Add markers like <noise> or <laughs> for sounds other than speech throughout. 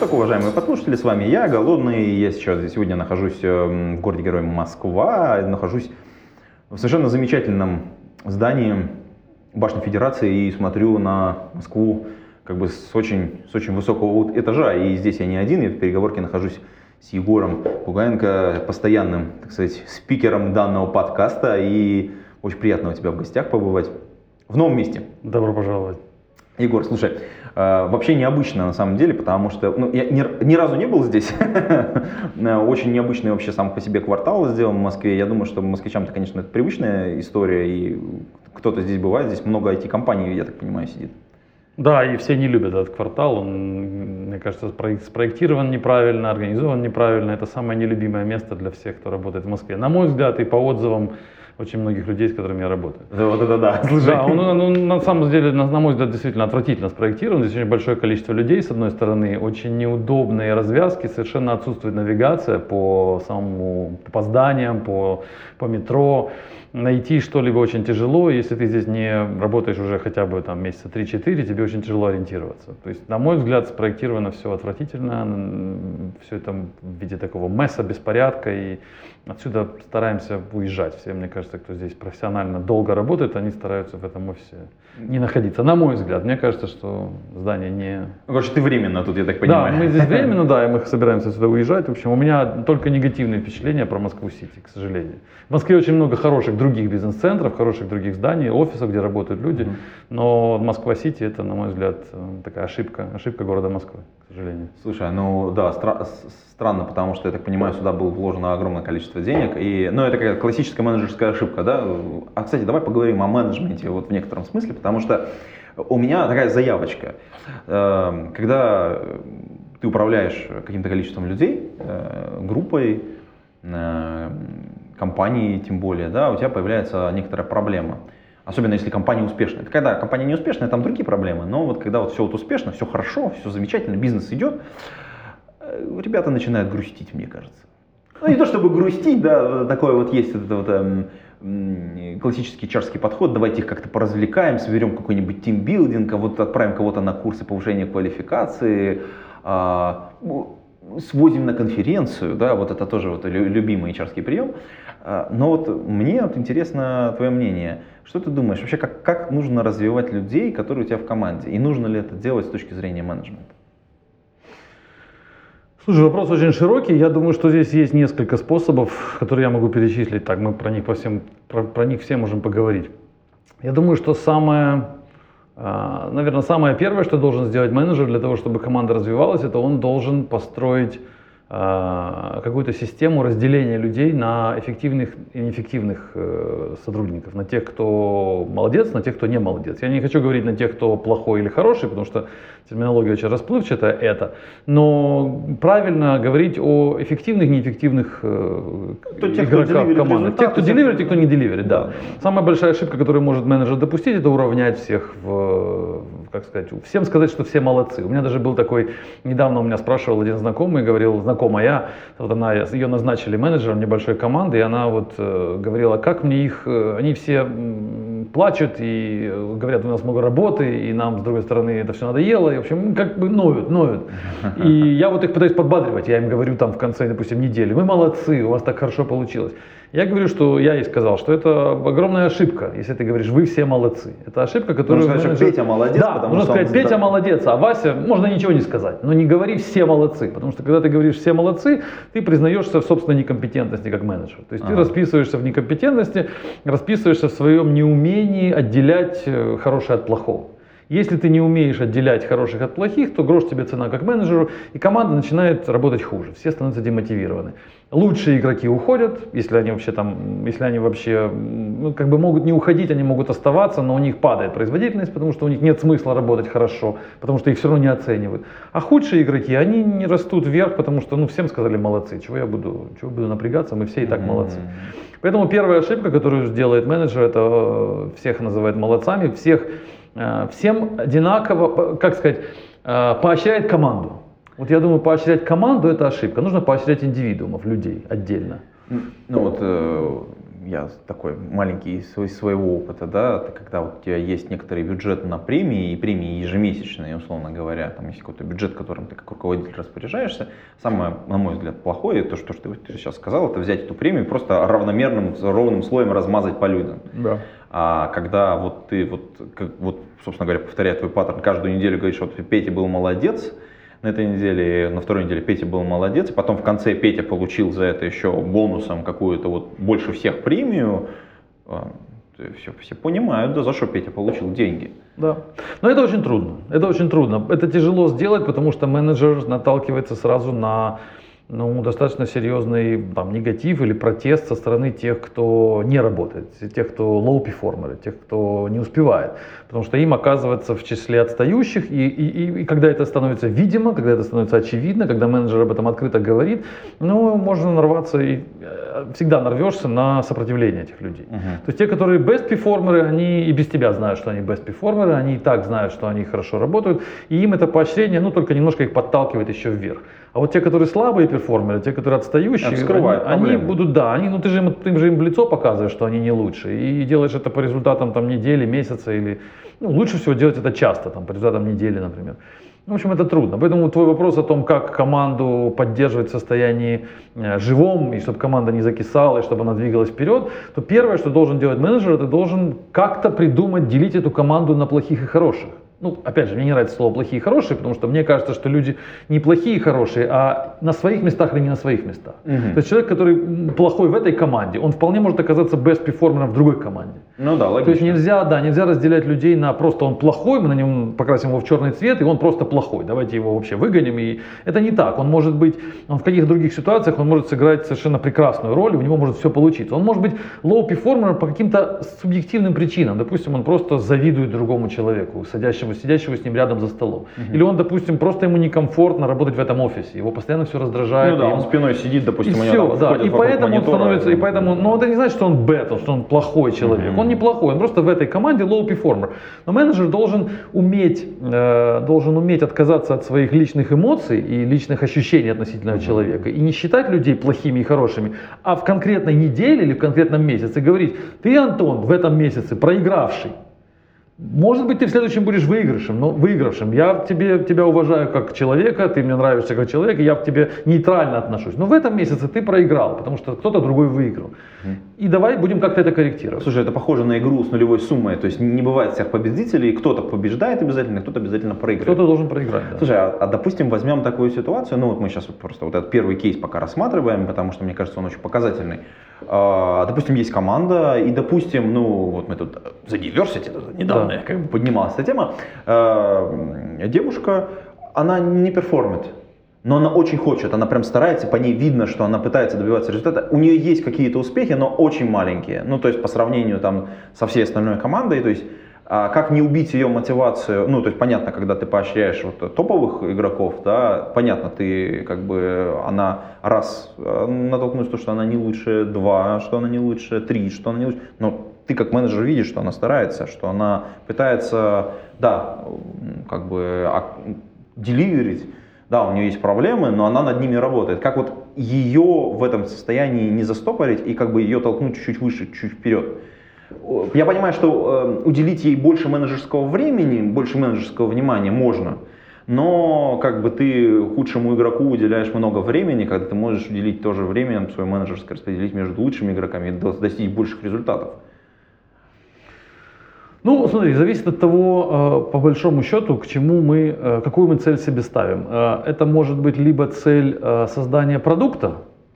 Суток, уважаемые подслушатели, с вами я, Голодный, я сейчас сегодня нахожусь э, в городе-герой Москва, нахожусь в совершенно замечательном здании Башни Федерации и смотрю на Москву как бы с очень, с очень высокого этажа, и здесь я не один, я в переговорке нахожусь с Егором Пугаенко, постоянным, так сказать, спикером данного подкаста, и очень приятно у тебя в гостях побывать. В новом месте. Добро пожаловать. Егор, слушай, вообще необычно на самом деле, потому что ну, я ни, ни разу не был здесь. <laughs> Очень необычный вообще сам по себе квартал сделан в Москве. Я думаю, что москвичам-то, конечно, это привычная история, и кто-то здесь бывает, здесь много IT-компаний, я так понимаю, сидит. Да, и все не любят этот квартал. Он, мне кажется, спроек- спроектирован неправильно, организован неправильно. Это самое нелюбимое место для всех, кто работает в Москве. На мой взгляд, и по отзывам очень многих людей, с которыми я работаю. Да, Вот это да, слушай. Да, он, он- он на самом деле, на, на мой взгляд, действительно отвратительно спроектирован. Здесь очень большое количество людей, с одной стороны, очень неудобные развязки, совершенно отсутствует навигация по самому по зданиям, по, по метро. Найти что-либо очень тяжело, если ты здесь не работаешь уже хотя бы там месяца 3-4, тебе очень тяжело ориентироваться. То есть, на мой взгляд, спроектировано все отвратительно, все это в виде такого месса, беспорядка, и отсюда стараемся уезжать. Все, мне кажется, кто здесь профессионально долго работает, они стараются в этом офисе не находиться. На мой взгляд, мне кажется, что здание не... Ну, Короче, ты временно тут, я так Да, понимаю. мы здесь <laughs> временно, да, и мы собираемся сюда уезжать. В общем, у меня только негативные впечатления про Москву-Сити, к сожалению. В Москве очень много хороших других бизнес-центров, хороших других зданий, офисов, где работают люди, но Москва-Сити это, на мой взгляд, э, такая ошибка, ошибка города Москвы, сожалению. Слушай, ну да, стра- странно, потому что, я так понимаю, сюда было вложено огромное количество денег. И, ну, это какая классическая менеджерская ошибка, да? А, кстати, давай поговорим о менеджменте вот в некотором смысле, потому что у меня такая заявочка. Эм, Когда ты управляешь каким-то количеством людей, э, группой, э, компанией тем более, да, у тебя появляется некоторая проблема. Особенно если компания успешная. Это когда компания не успешная, там другие проблемы. Но вот когда вот все вот успешно, все хорошо, все замечательно, бизнес идет, э, ребята начинают грустить, мне кажется. Ну, не то чтобы грустить, да, такое вот есть это вот эм, классический чарский подход, давайте их как-то поразвлекаем, соберем какой-нибудь тимбилдинг, а вот отправим кого-то на курсы повышения квалификации, а, ну, свозим на конференцию, да, вот это тоже вот лю- любимый чарский прием. А, Но вот мне вот интересно твое мнение. Что ты думаешь, вообще как, как нужно развивать людей, которые у тебя в команде? И нужно ли это делать с точки зрения менеджмента? Слушай, вопрос очень широкий. Я думаю, что здесь есть несколько способов, которые я могу перечислить. Так, мы про них, по всем, про, про них все можем поговорить. Я думаю, что самое, а, наверное, самое первое, что должен сделать менеджер для того, чтобы команда развивалась, это он должен построить какую-то систему разделения людей на эффективных и неэффективных э, сотрудников, на тех, кто молодец, на тех, кто не молодец. Я не хочу говорить на тех, кто плохой или хороший, потому что терминология очень расплывчатая это, но правильно говорить о эффективных, неэффективных э, То игроках команды. Тех, кто деливерит, тех, кто не деливерит, да. Самая большая ошибка, которую может менеджер допустить, это уравнять всех в- как сказать, всем сказать, что все молодцы. У меня даже был такой, недавно у меня спрашивал один знакомый, говорил, знакомая, вот она, ее назначили менеджером небольшой команды, и она вот э, говорила, как мне их, э, они все плачут и э, говорят, у нас много работы, и нам, с другой стороны, это все надоело, и, в общем, как бы ноют, ноют. <laughs> И я вот их пытаюсь подбадривать, я им говорю там в конце, допустим, недели, вы молодцы, у вас так хорошо получилось. Я говорю, что я ей сказал, что это огромная ошибка, если ты говоришь, вы все молодцы. Это ошибка, которую... сказать, что менеджер- Петя молодец, Да, потому нужно что он сказать, Петя да. молодец, а Вася, можно ничего не сказать, но не говори все молодцы, потому что когда ты говоришь все молодцы, ты признаешься в собственной некомпетентности как менеджер. То есть ты Ага. расписываешься в некомпетентности, расписываешься в своем неумении отделять э, хорошее от плохого. Если ты не умеешь отделять хороших от плохих, то грош тебе цена как менеджеру, и команда начинает работать хуже. Все становятся демотивированы. Лучшие игроки уходят, если они вообще там, если они вообще, ну, как бы могут не уходить, они могут оставаться, но у них падает производительность, потому что у них нет смысла работать хорошо, потому что их все равно не оценивают. А худшие игроки, они не растут вверх, потому что, ну, всем сказали молодцы, чего я буду, чего буду напрягаться, мы все и так молодцы. Поэтому первая ошибка, которую делает менеджер, это э, всех называет молодцами, всех, всем одинаково, как сказать, э, поощряет команду. Вот я думаю, поощрять команду это ошибка. Нужно поощрять индивидуумов, людей отдельно. Ну вот э, я такой маленький из своего опыта, да, когда вот у тебя есть некоторый бюджет на премии, и премии ежемесячные, условно говоря, там есть какой-то бюджет, которым ты как руководитель распоряжаешься, самое, на мой взгляд, плохое, то, что, что ты сейчас сказал, это взять эту премию и просто равномерным, ровным слоем размазать по людям. Да. А когда вот ты, вот, как, вот, собственно говоря, повторяя твой паттерн, каждую неделю говоришь, вот Петя был молодец, на этой неделе, на второй неделе Петя был молодец, потом в конце Петя получил за это еще бонусом какую-то вот больше всех премию, все, все понимают, да, за что Петя получил деньги. Да. Но это очень трудно. Это очень трудно. Это тяжело сделать, потому что менеджер наталкивается сразу на ну, достаточно серьезный там, негатив или протест со стороны тех, кто не работает, тех, кто low performer, тех, кто не успевает. Потому что им оказывается в числе отстающих, и, и, и, и когда это становится видимо, когда это становится очевидно, когда менеджер об этом открыто говорит, ну, можно нарваться и э, всегда нарвешься на сопротивление этих людей. Uh-huh. То есть те, которые best performer, они и без тебя знают, что они best performer, они и так знают, что они хорошо работают, и им это поощрение, ну, только немножко их подталкивает еще вверх. А вот те, которые слабые перформеры, те, которые отстающие, они, они будут, да, они, ну ты же, им, ты же им в лицо показываешь, что они не лучше. И делаешь это по результатам там, недели, месяца или... Ну, лучше всего делать это часто, там, по результатам недели, например. Ну, в общем, это трудно. Поэтому твой вопрос о том, как команду поддерживать в состоянии э, живом, и чтобы команда не закисала, и чтобы она двигалась вперед, то первое, что должен делать менеджер, это должен как-то придумать, делить эту команду на плохих и хороших ну, опять же, мне не нравится слово плохие и хорошие, потому что мне кажется, что люди не плохие и хорошие, а на своих местах или не на своих местах. Угу. То есть человек, который плохой в этой команде, он вполне может оказаться best performer в другой команде. Ну да, логично. То есть нельзя, да, нельзя разделять людей на просто он плохой, мы на нем покрасим его в черный цвет, и он просто плохой. Давайте его вообще выгоним. И это не так. Он может быть, он в каких-то других ситуациях он может сыграть совершенно прекрасную роль, у него может все получиться. Он может быть low performer по каким-то субъективным причинам. Допустим, он просто завидует другому человеку, садящему человеку, сидящего с ним рядом за столом. Угу. Или он, допустим, просто ему некомфортно работать в этом офисе, его постоянно все раздражает. Ну да, ему... он спиной сидит, допустим, и все, да. И поэтому он становится, и поэтому, но это не значит, что он бета, что он плохой человек. Он не плохой, он просто в этой команде low performer. Но менеджер должен уметь, э, должен уметь отказаться от своих личных эмоций и личных ощущений относительно угу. человека и не считать людей плохими и хорошими, а в конкретной неделе или в конкретном месяце говорить, ты, Антон, в этом месяце проигравший. Может быть, ты в следующем будешь выигравшим, но выигравшим. Я тебе, тебя уважаю как человека, ты мне нравишься как человек, и я к тебе нейтрально отношусь. Но в этом месяце ты проиграл, потому что кто-то другой выиграл. И давай будем как-то это корректировать. Слушай, это похоже на игру с нулевой суммой. То есть не бывает всех победителей, кто-то побеждает обязательно, кто-то обязательно проигрывает. Кто-то должен проиграть. Да. Слушай, а, а допустим, возьмем такую ситуацию, ну вот мы сейчас просто вот этот первый кейс пока рассматриваем, потому что мне кажется, он очень показательный. А, допустим, есть команда, и, допустим, ну, вот мы тут за diversity, недавно да. Как бы поднималась эта тема, а, девушка, она не perform ит, но она очень хочет, она прям старается, по ней видно, что она пытается добиваться результата. У нее есть какие-то успехи, но очень маленькие. Ну, то есть по сравнению там со всей остальной командой, то есть а как не убить ее мотивацию? Ну, то есть понятно, когда ты поощряешь вот топовых игроков, да, понятно, ты как бы она раз э, натолкнулась то, что она не лучше, два, что она не лучше, три, что она не лучше, но ты как менеджер видишь, что она старается, что она пытается, да, как бы а, деливерить, да, у нее есть проблемы, но она над ними работает. Как вот ее в этом состоянии не застопорить и как бы ее толкнуть чуть-чуть выше, чуть вперед? Я понимаю, что э, уделить ей больше менеджерского времени, больше менеджерского внимания можно, но как бы ты худшему игроку уделяешь много времени, когда ты можешь уделить тоже время свое менеджерское распределить между лучшими игроками и достичь больших результатов. Ну, смотри, зависит от того, э, по большому счету, к чему мы, э, какую мы цель себе ставим. Это может быть либо цель создания продукта,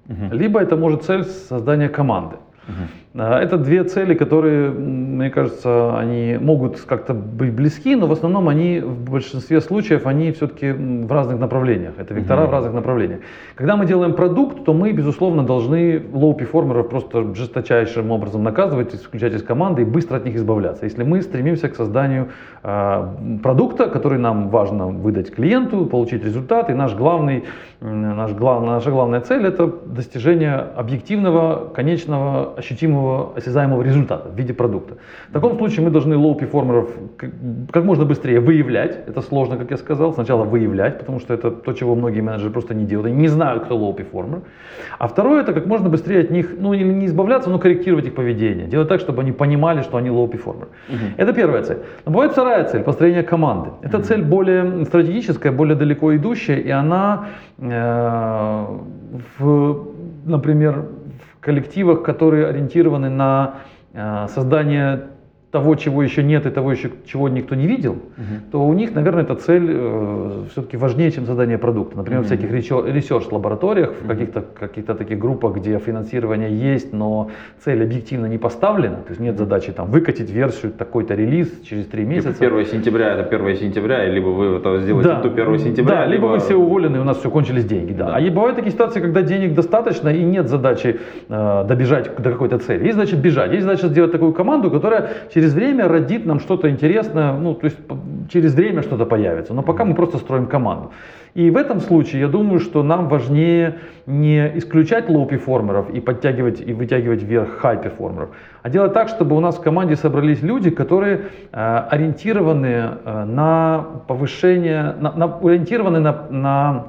угу. либо это может цель создания команды. Угу. Э, это две цели, которые, мне кажется, они могут как-то быть близки, но в основном они в большинстве случаев они все-таки в разных направлениях. Это вектора mm-hmm. в разных направлениях. Когда мы делаем продукт, то мы, безусловно, должны low performer ов просто жесточайшим образом наказывать, исключать из команды и быстро от них избавляться. Если мы стремимся к созданию продукта, который нам важно выдать клиенту, получить результат, и наш главный, наш глав, наша главная цель это достижение объективного, конечного, ощутимого ощутимого, осязаемого результата в виде продукта. В таком случае мы должны low performer ов как можно быстрее выявлять. Это сложно, как я сказал. Сначала выявлять, потому что это то, чего многие менеджеры просто не делают. Они не знают, кто low performer. А второе, это как можно быстрее от них, ну или не избавляться, но корректировать их поведение. Делать так, чтобы они понимали, что они low performer. Угу. Это первая цель. Но бывает вторая цель, построение команды. Эта угу. цель более стратегическая, более далеко идущая, и она, э, в, например, коллективах, которые ориентированы на э, создание того, чего еще нет и того, еще, чего никто не видел, угу. то у них, наверное, эта цель э, все-таки важнее, чем создание продукта. Например, угу. в всяких research-лабораториях, в каких-то каких таких группах, где финансирование есть, но цель объективно не поставлена, то есть нет задачи там выкатить версию, такой-то релиз через три типа месяца. Типа 1 сентября это 1 сентября, либо вы это сделаете да. до 1 сентября, да, либо... либо вы все уволены, и у нас все кончились деньги. Да. Да. А бывают такие ситуации, когда денег достаточно и нет задачи э, добежать до какой-то цели. Есть задача бежать, есть задача сделать такую команду, которая через время родит нам что-то интересное, ну, то есть через время что-то появится. Но пока мы просто строим команду. И в этом случае я думаю, что нам важнее не исключать low performer ов и подтягивать и вытягивать вверх high performer ов, а делать так, чтобы у нас в команде собрались люди, которые э, ориентированы э, на повышение, на, на, ориентированы на, на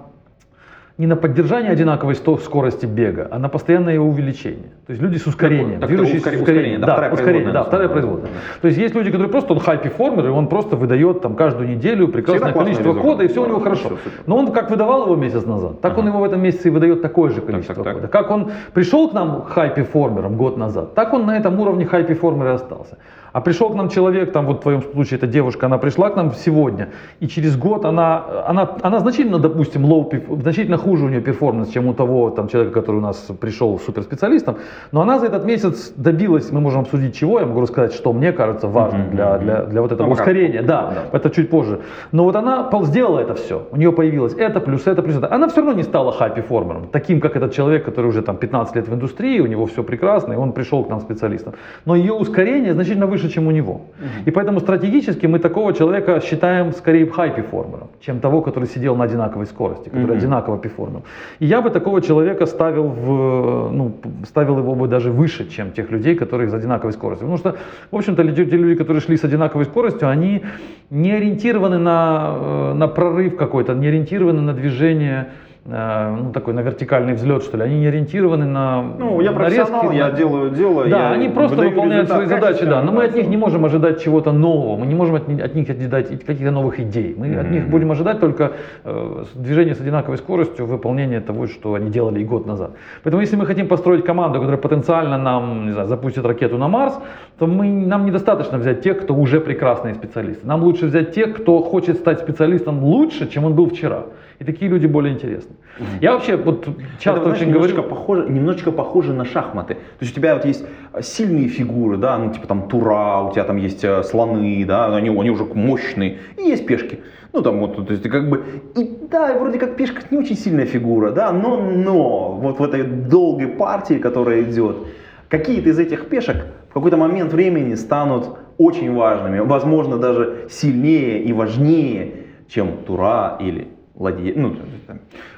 не на поддержание одинаковой скорости бега, а на постоянное увеличение. То есть люди с ускорением, как движущиеся ускорение, с ускорением. Да, да, ускорение, да, вторая производная. Да. То есть есть люди, которые просто он high performer, и он просто выдает там каждую неделю прекрасное количество кода, и все у него хорошо. Но он как выдавал его месяц назад, так ага. он его в этом месяце и выдает такое же количество так, так, кода. Как он пришел к нам high performer ом год назад, так он на этом уровне high performer а остался. А пришел к нам человек, там вот в твоем случае эта девушка, она пришла к нам сегодня, и через год она, она, она значительно, допустим, low, значительно хуже у нее performance, чем у того там, человека, который у нас пришел суперспециалистом, но она за этот месяц добилась, мы можем обсудить чего, я могу рассказать, что мне кажется важным для, для, для вот этого ну, ускорения, да, да, это чуть позже. Но вот она сделала это все, у нее появилось это, плюс это, плюс это. Она все равно не стала high performer ом, таким, как этот человек, который уже там 15 лет в индустрии, у него все прекрасно, и он пришел к нам специалистом. Но ее ускорение значительно выше, чем у него. Угу. И поэтому стратегически мы такого человека считаем скорее хай-перформером, чем того, который сидел на одинаковой скорости, который угу. одинаково перформил. И я бы такого человека ставил, в, ну, ставил его бы даже выше, чем тех людей, которые с одинаковой скоростью. Потому что, в общем-то, те люди, которые шли с одинаковой скоростью, они не ориентированы на, э, на прорыв какой-то, не ориентированы на движение ну, такой на вертикальный взлет, что ли, они не ориентированы на Ну, я профессионал, я делаю дело. Да, они просто выполняют свои задачи, да, но мы от них не можем ожидать чего-то нового, мы не можем от, от них ожидать каких-то новых идей, мы mm-hmm. от них будем ожидать только э, движения с одинаковой скоростью, выполнения того, что они делали и год назад. Поэтому если мы хотим построить команду, которая потенциально нам, не знаю, запустит ракету на Марс, то мы, нам недостаточно взять тех, кто уже прекрасные специалисты. Нам лучше взять тех, кто хочет стать специалистом лучше, чем он был вчера. И такие люди более интересны. Я вообще вот часто Это, очень немножечко говорю... Похоже, немножечко похоже на шахматы. То есть у тебя вот есть э, сильные фигуры, да, ну типа там тура, у тебя там есть э, слоны, да, они, они уже мощные. И есть пешки. Ну там вот, то есть как бы, и да, вроде как пешка не очень сильная фигура, да, но, но вот в этой долгой партии, которая идет, какие-то из этих пешек в какой-то момент времени станут очень важными, возможно даже сильнее и важнее, чем тура или ладье, ну.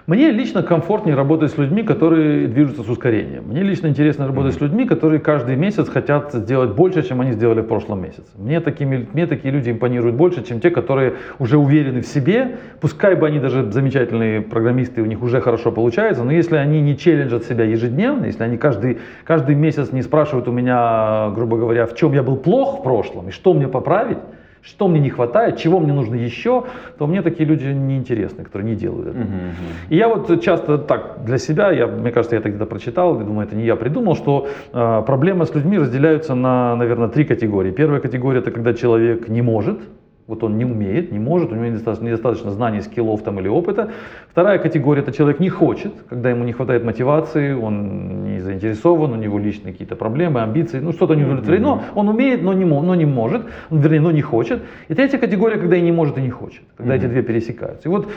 Мне лично комфортнее работать с людьми, которые движутся с ускорением. Мне лично интересно работать mm-hmm. с людьми, которые каждый месяц хотят сделать больше, чем они сделали в прошлом месяце. Мне, такими, мне такие люди импонируют больше, чем те, которые уже уверены в себе. Пускай бы они даже замечательные программисты, у них уже хорошо получается, но если они не челленджат себя ежедневно, если они каждый, каждый месяц не спрашивают у меня, грубо говоря, в чем я был плох в прошлом и что мне поправить, что мне не хватает, чего мне нужно еще, то мне такие люди неинтересны, которые не делают это. Uh-huh, И я вот часто так для себя, я, мне кажется, я это где-то прочитал, я думаю, это не я придумал, что э, проблемы с людьми разделяются на, наверное, три категории. Первая категория это когда человек не может, вот он не умеет, не может, у него недостаточно, недостаточно знаний, скиллов там или опыта. Вторая категория это человек не хочет, когда ему не хватает мотивации, он не заинтересован, у него личные какие-то проблемы, амбиции, ну что-то не удовлетворено, он умеет, но не, но не может, вернее, но не хочет. И третья категория, когда и не может, и не хочет, когда эти две пересекаются. И вот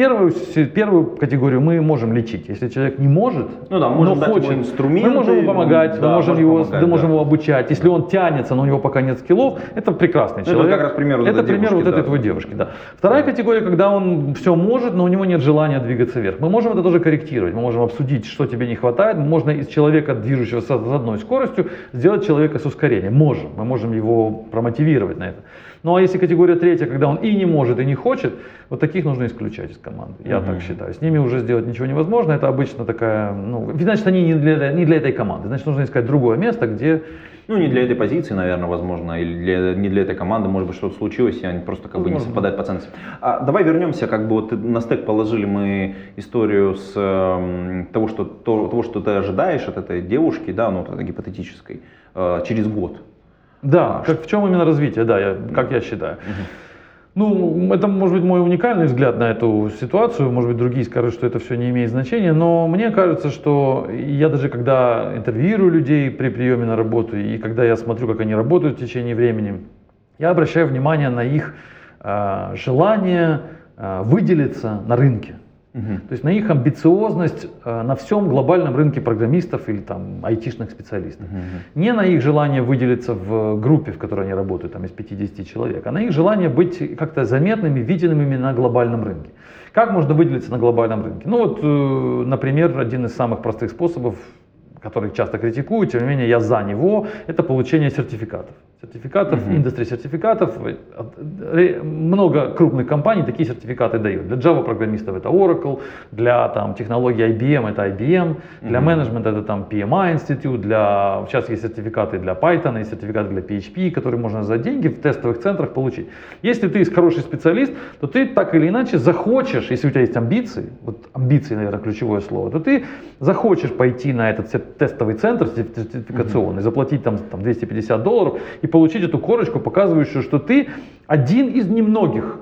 первую, первую категорию мы можем лечить, если человек не может, Ну да, можем но дать ему хочет, инструменты, мы можем ему помогать, да, мы можем, его, помогать, да, можем да. его обучать. Если он тянется, но у него пока нет скиллов, это прекрасный Это человек. как раз пример вот Это этой пример девушки, вот этой да. твоей девушки, да. Вторая категория, когда он все может, но у него нет желания двигаться вверх. Мы можем это тоже корректировать. Мы можем обсудить, что тебе не хватает. Можно из человека, движущегося с одной скоростью, сделать человека с ускорением. Можем. Мы можем его промотивировать на это. Ну а если категория третья, когда он и не может, и не хочет, вот таких нужно исключать из команды. Я так считаю. С ними уже сделать ничего невозможно. Это обычно такая, ну, значит, они не для, не для этой команды. Значит, нужно искать другое место, где Ну, не для этой позиции, наверное, возможно, или для- не для этой команды, может быть, что-то случилось, и они просто как бы не Возможно. совпадают по ценностям. А давай вернемся, как бы вот на стек положили мы историю с эм, того, что, то- того, что ты ожидаешь от этой девушки, да, ну, вот гипотетической, э, через год. Да, как, в чем именно развитие, да, я, как я считаю. Ну, это может быть мой уникальный взгляд на эту ситуацию, может быть другие скажут, что это все не имеет значения, но мне кажется, что я даже когда интервьюирую людей при приеме на работу и когда я смотрю, как они работают в течение времени, я обращаю внимание на их э, желание э, выделиться на рынке. То есть на их амбициозность э, на всем глобальном рынке программистов или там айтишных специалистов. Не на их желание выделиться в группе, в которой они работают, там из 50 человек, а на их желание быть как-то заметными, виденными на глобальном рынке. Как можно выделиться на глобальном рынке? Ну вот, э, например, один из самых простых способов, который часто критикуют, тем не менее я за него, это получение сертификатов. Сертификатов, индустрии сертификатов. Много крупных компаний такие сертификаты дают. Для Java программистов это Oracle, для там, технологий IBM это IBM, для менеджмента это там PMI институт, для, сейчас есть сертификаты для Python, есть сертификаты для PHP, которые можно за деньги в тестовых центрах получить. Если ты хороший специалист, то ты так или иначе захочешь, если у тебя есть амбиции, вот амбиции, наверное, ключевое слово, то ты захочешь пойти на этот тестовый центр сертиф- сертификационный, заплатить там, там 250 долларов и получить эту корочку, показывающую, что ты один из немногих,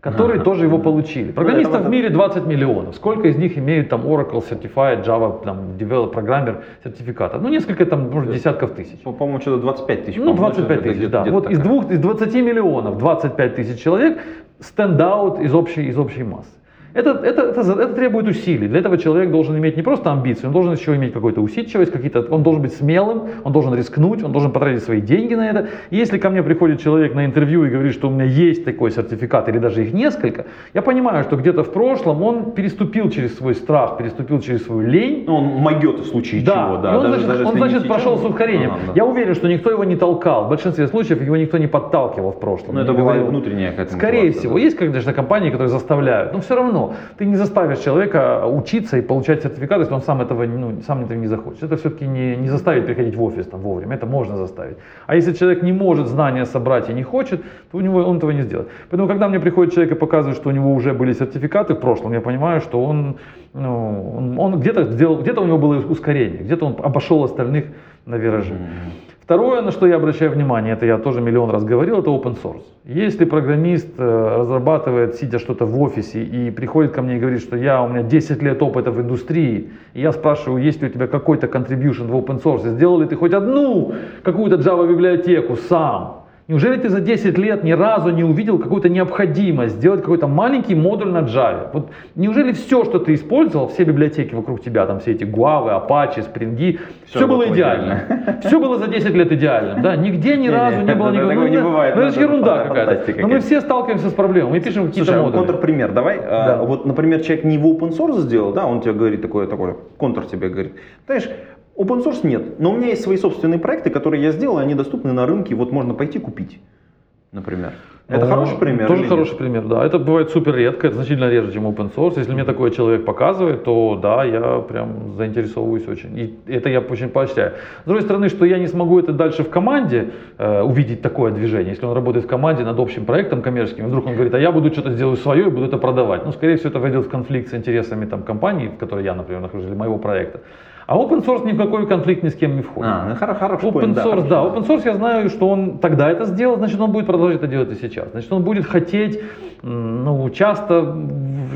которые тоже его получили. Программистов это- в мире 20 миллионов. Сколько из них имеют там Oracle Certified, Java, там, Develop, программер сертификатов? Ну, несколько там, может, десятков тысяч. По- По-моему, что-то 25 тысяч. Ну, по-моему, 25 что-то тысяч, где-то- да. где-то Вот из, двух, из 20 миллионов 25 тысяч человек стендаут из общей, из общей массы. Это, это, это, это требует усилий. Для этого человек должен иметь не просто амбиции, он должен еще иметь какую-то усидчивость, какие-то, он должен быть смелым, он должен рискнуть, он должен потратить свои деньги на это. И если ко мне приходит человек на интервью и говорит, что у меня есть такой сертификат или даже их несколько, я понимаю, что где-то в прошлом он переступил через свой страх, переступил через свою лень, Ну, он могет в случае да, чего, да. и он, даже- значит, даже он, значит, прошел с ускорением. ну, да. Я уверен, что никто его не толкал. В большинстве случаев его никто не подталкивал в прошлом. Ну, это бывает внутренняя какая-то Скорее всего. да. Есть, конечно, компании, которые заставляют. Но все равно ты не заставишь человека учиться и получать сертификат, если он сам этого ну, сам этого не захочет. Это все-таки не, не заставить приходить в офис там, вовремя. Это можно заставить. А если человек не может знания собрать и не хочет, то у него он этого не сделает. Поэтому, когда мне приходит человек и показывает, что у него уже были сертификаты в прошлом, я понимаю, что он, ну, он, он где-то сделал, где-то у него было ускорение, где-то он обошел остальных на вираже. Второе, на что я обращаю внимание, это я тоже миллион раз говорил, это open source. Если программист э, разрабатывает, сидя что-то в офисе, и приходит ко мне и говорит, что я, у меня 10 лет опыта в индустрии, и я спрашиваю, есть ли у тебя какой-то contribution в open source, сделал ли ты хоть одну какую-то Java библиотеку сам, Неужели ты за 10 лет ни разу не увидел какую-то необходимость сделать какой-то маленький модуль на Java? Вот неужели все, что ты использовал, все библиотеки вокруг тебя, там все эти Guava, Apache, Spring, все, Всё было было идеально. Все было за 10 лет идеальным, да? Нигде ни разу не было никакого. такого не ну, бывает, Ну, ну, это же ерунда какая-то. Но мы все сталкиваемся с проблемой, мы пишем какие-то а модули. контрпример, давай. А. Вот, например, человек не в open source сделал, да, он тебе говорит такое, такое, контр тебе говорит. Знаешь, open source нет, но у меня есть свои собственные проекты, которые я сделал, и они доступны на рынке, вот можно пойти купить, например. Это Ну, хороший пример? Тоже хороший нет? пример, да. Это бывает супер редко, это значительно реже, чем open source. Если мне такой человек показывает, то да, я прям заинтересовываюсь очень. И это я очень поощряю. С другой стороны, что я не смогу это дальше в команде э, увидеть такое движение. Если он работает в команде над общим проектом коммерческим, вдруг он говорит, а я буду что-то сделаю свое и буду это продавать. Ну, скорее всего, это войдет в конфликт с интересами там, компании, в которой я, например, нахожусь, или моего проекта. А open source ни в какой конфликт ни с кем не входит. А, ну Open point, да, source, да, point. open source я знаю, что он тогда это сделал, значит он будет продолжать это делать и сейчас. Значит он будет хотеть, ну часто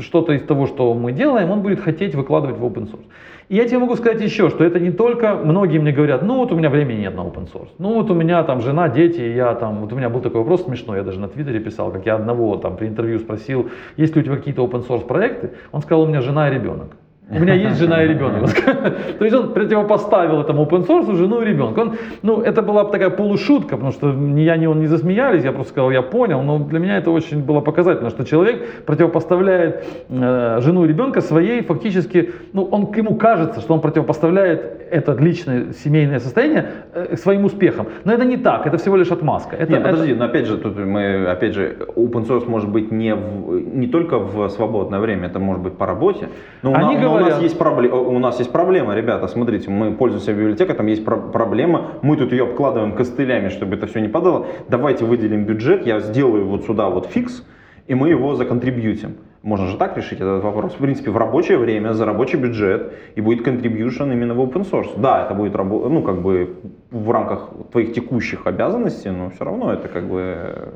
что-то из того, что мы делаем, он будет хотеть выкладывать в open source. И я тебе могу сказать еще, что это не только, многие мне говорят, ну вот у меня времени нет на open source, ну вот у меня там жена, дети, я там, вот у меня был такой вопрос смешной, я даже на твиттере писал, как я одного там при интервью спросил, есть ли у тебя какие-то open source проекты, он сказал, у меня жена и ребенок. У меня есть жена и ребенок. <laughs> То есть он противопоставил этому open source жену и ребенка. Он, ну, это была такая полушутка, потому что ни я, ни он не засмеялись, я просто сказал, я понял, но для меня это очень было показательно, что человек противопоставляет э, жену и ребенка своей фактически, ну, он, ему кажется, что он противопоставляет это личное семейное состояние э, своим успехам. Но это не так, это всего лишь отмазка. Это, Нет, это- подожди, но опять же, тут мы, опять же, open source может быть не, в, не только в свободное время, это может быть по работе. Но у, Они нас, но у нас есть проблема, у нас есть проблема, ребята, смотрите, мы пользуемся библиотекой, там есть про- проблема, мы тут ее обкладываем костылями, чтобы это все не падало. Давайте выделим бюджет, я сделаю вот сюда вот фикс, и мы его законтрибьютим. Можно же так решить этот вопрос. В принципе, в рабочее время, за рабочий бюджет, и будет contribution именно в open source. Да, это будет ну, как бы в рамках твоих текущих обязанностей, но все равно это как бы,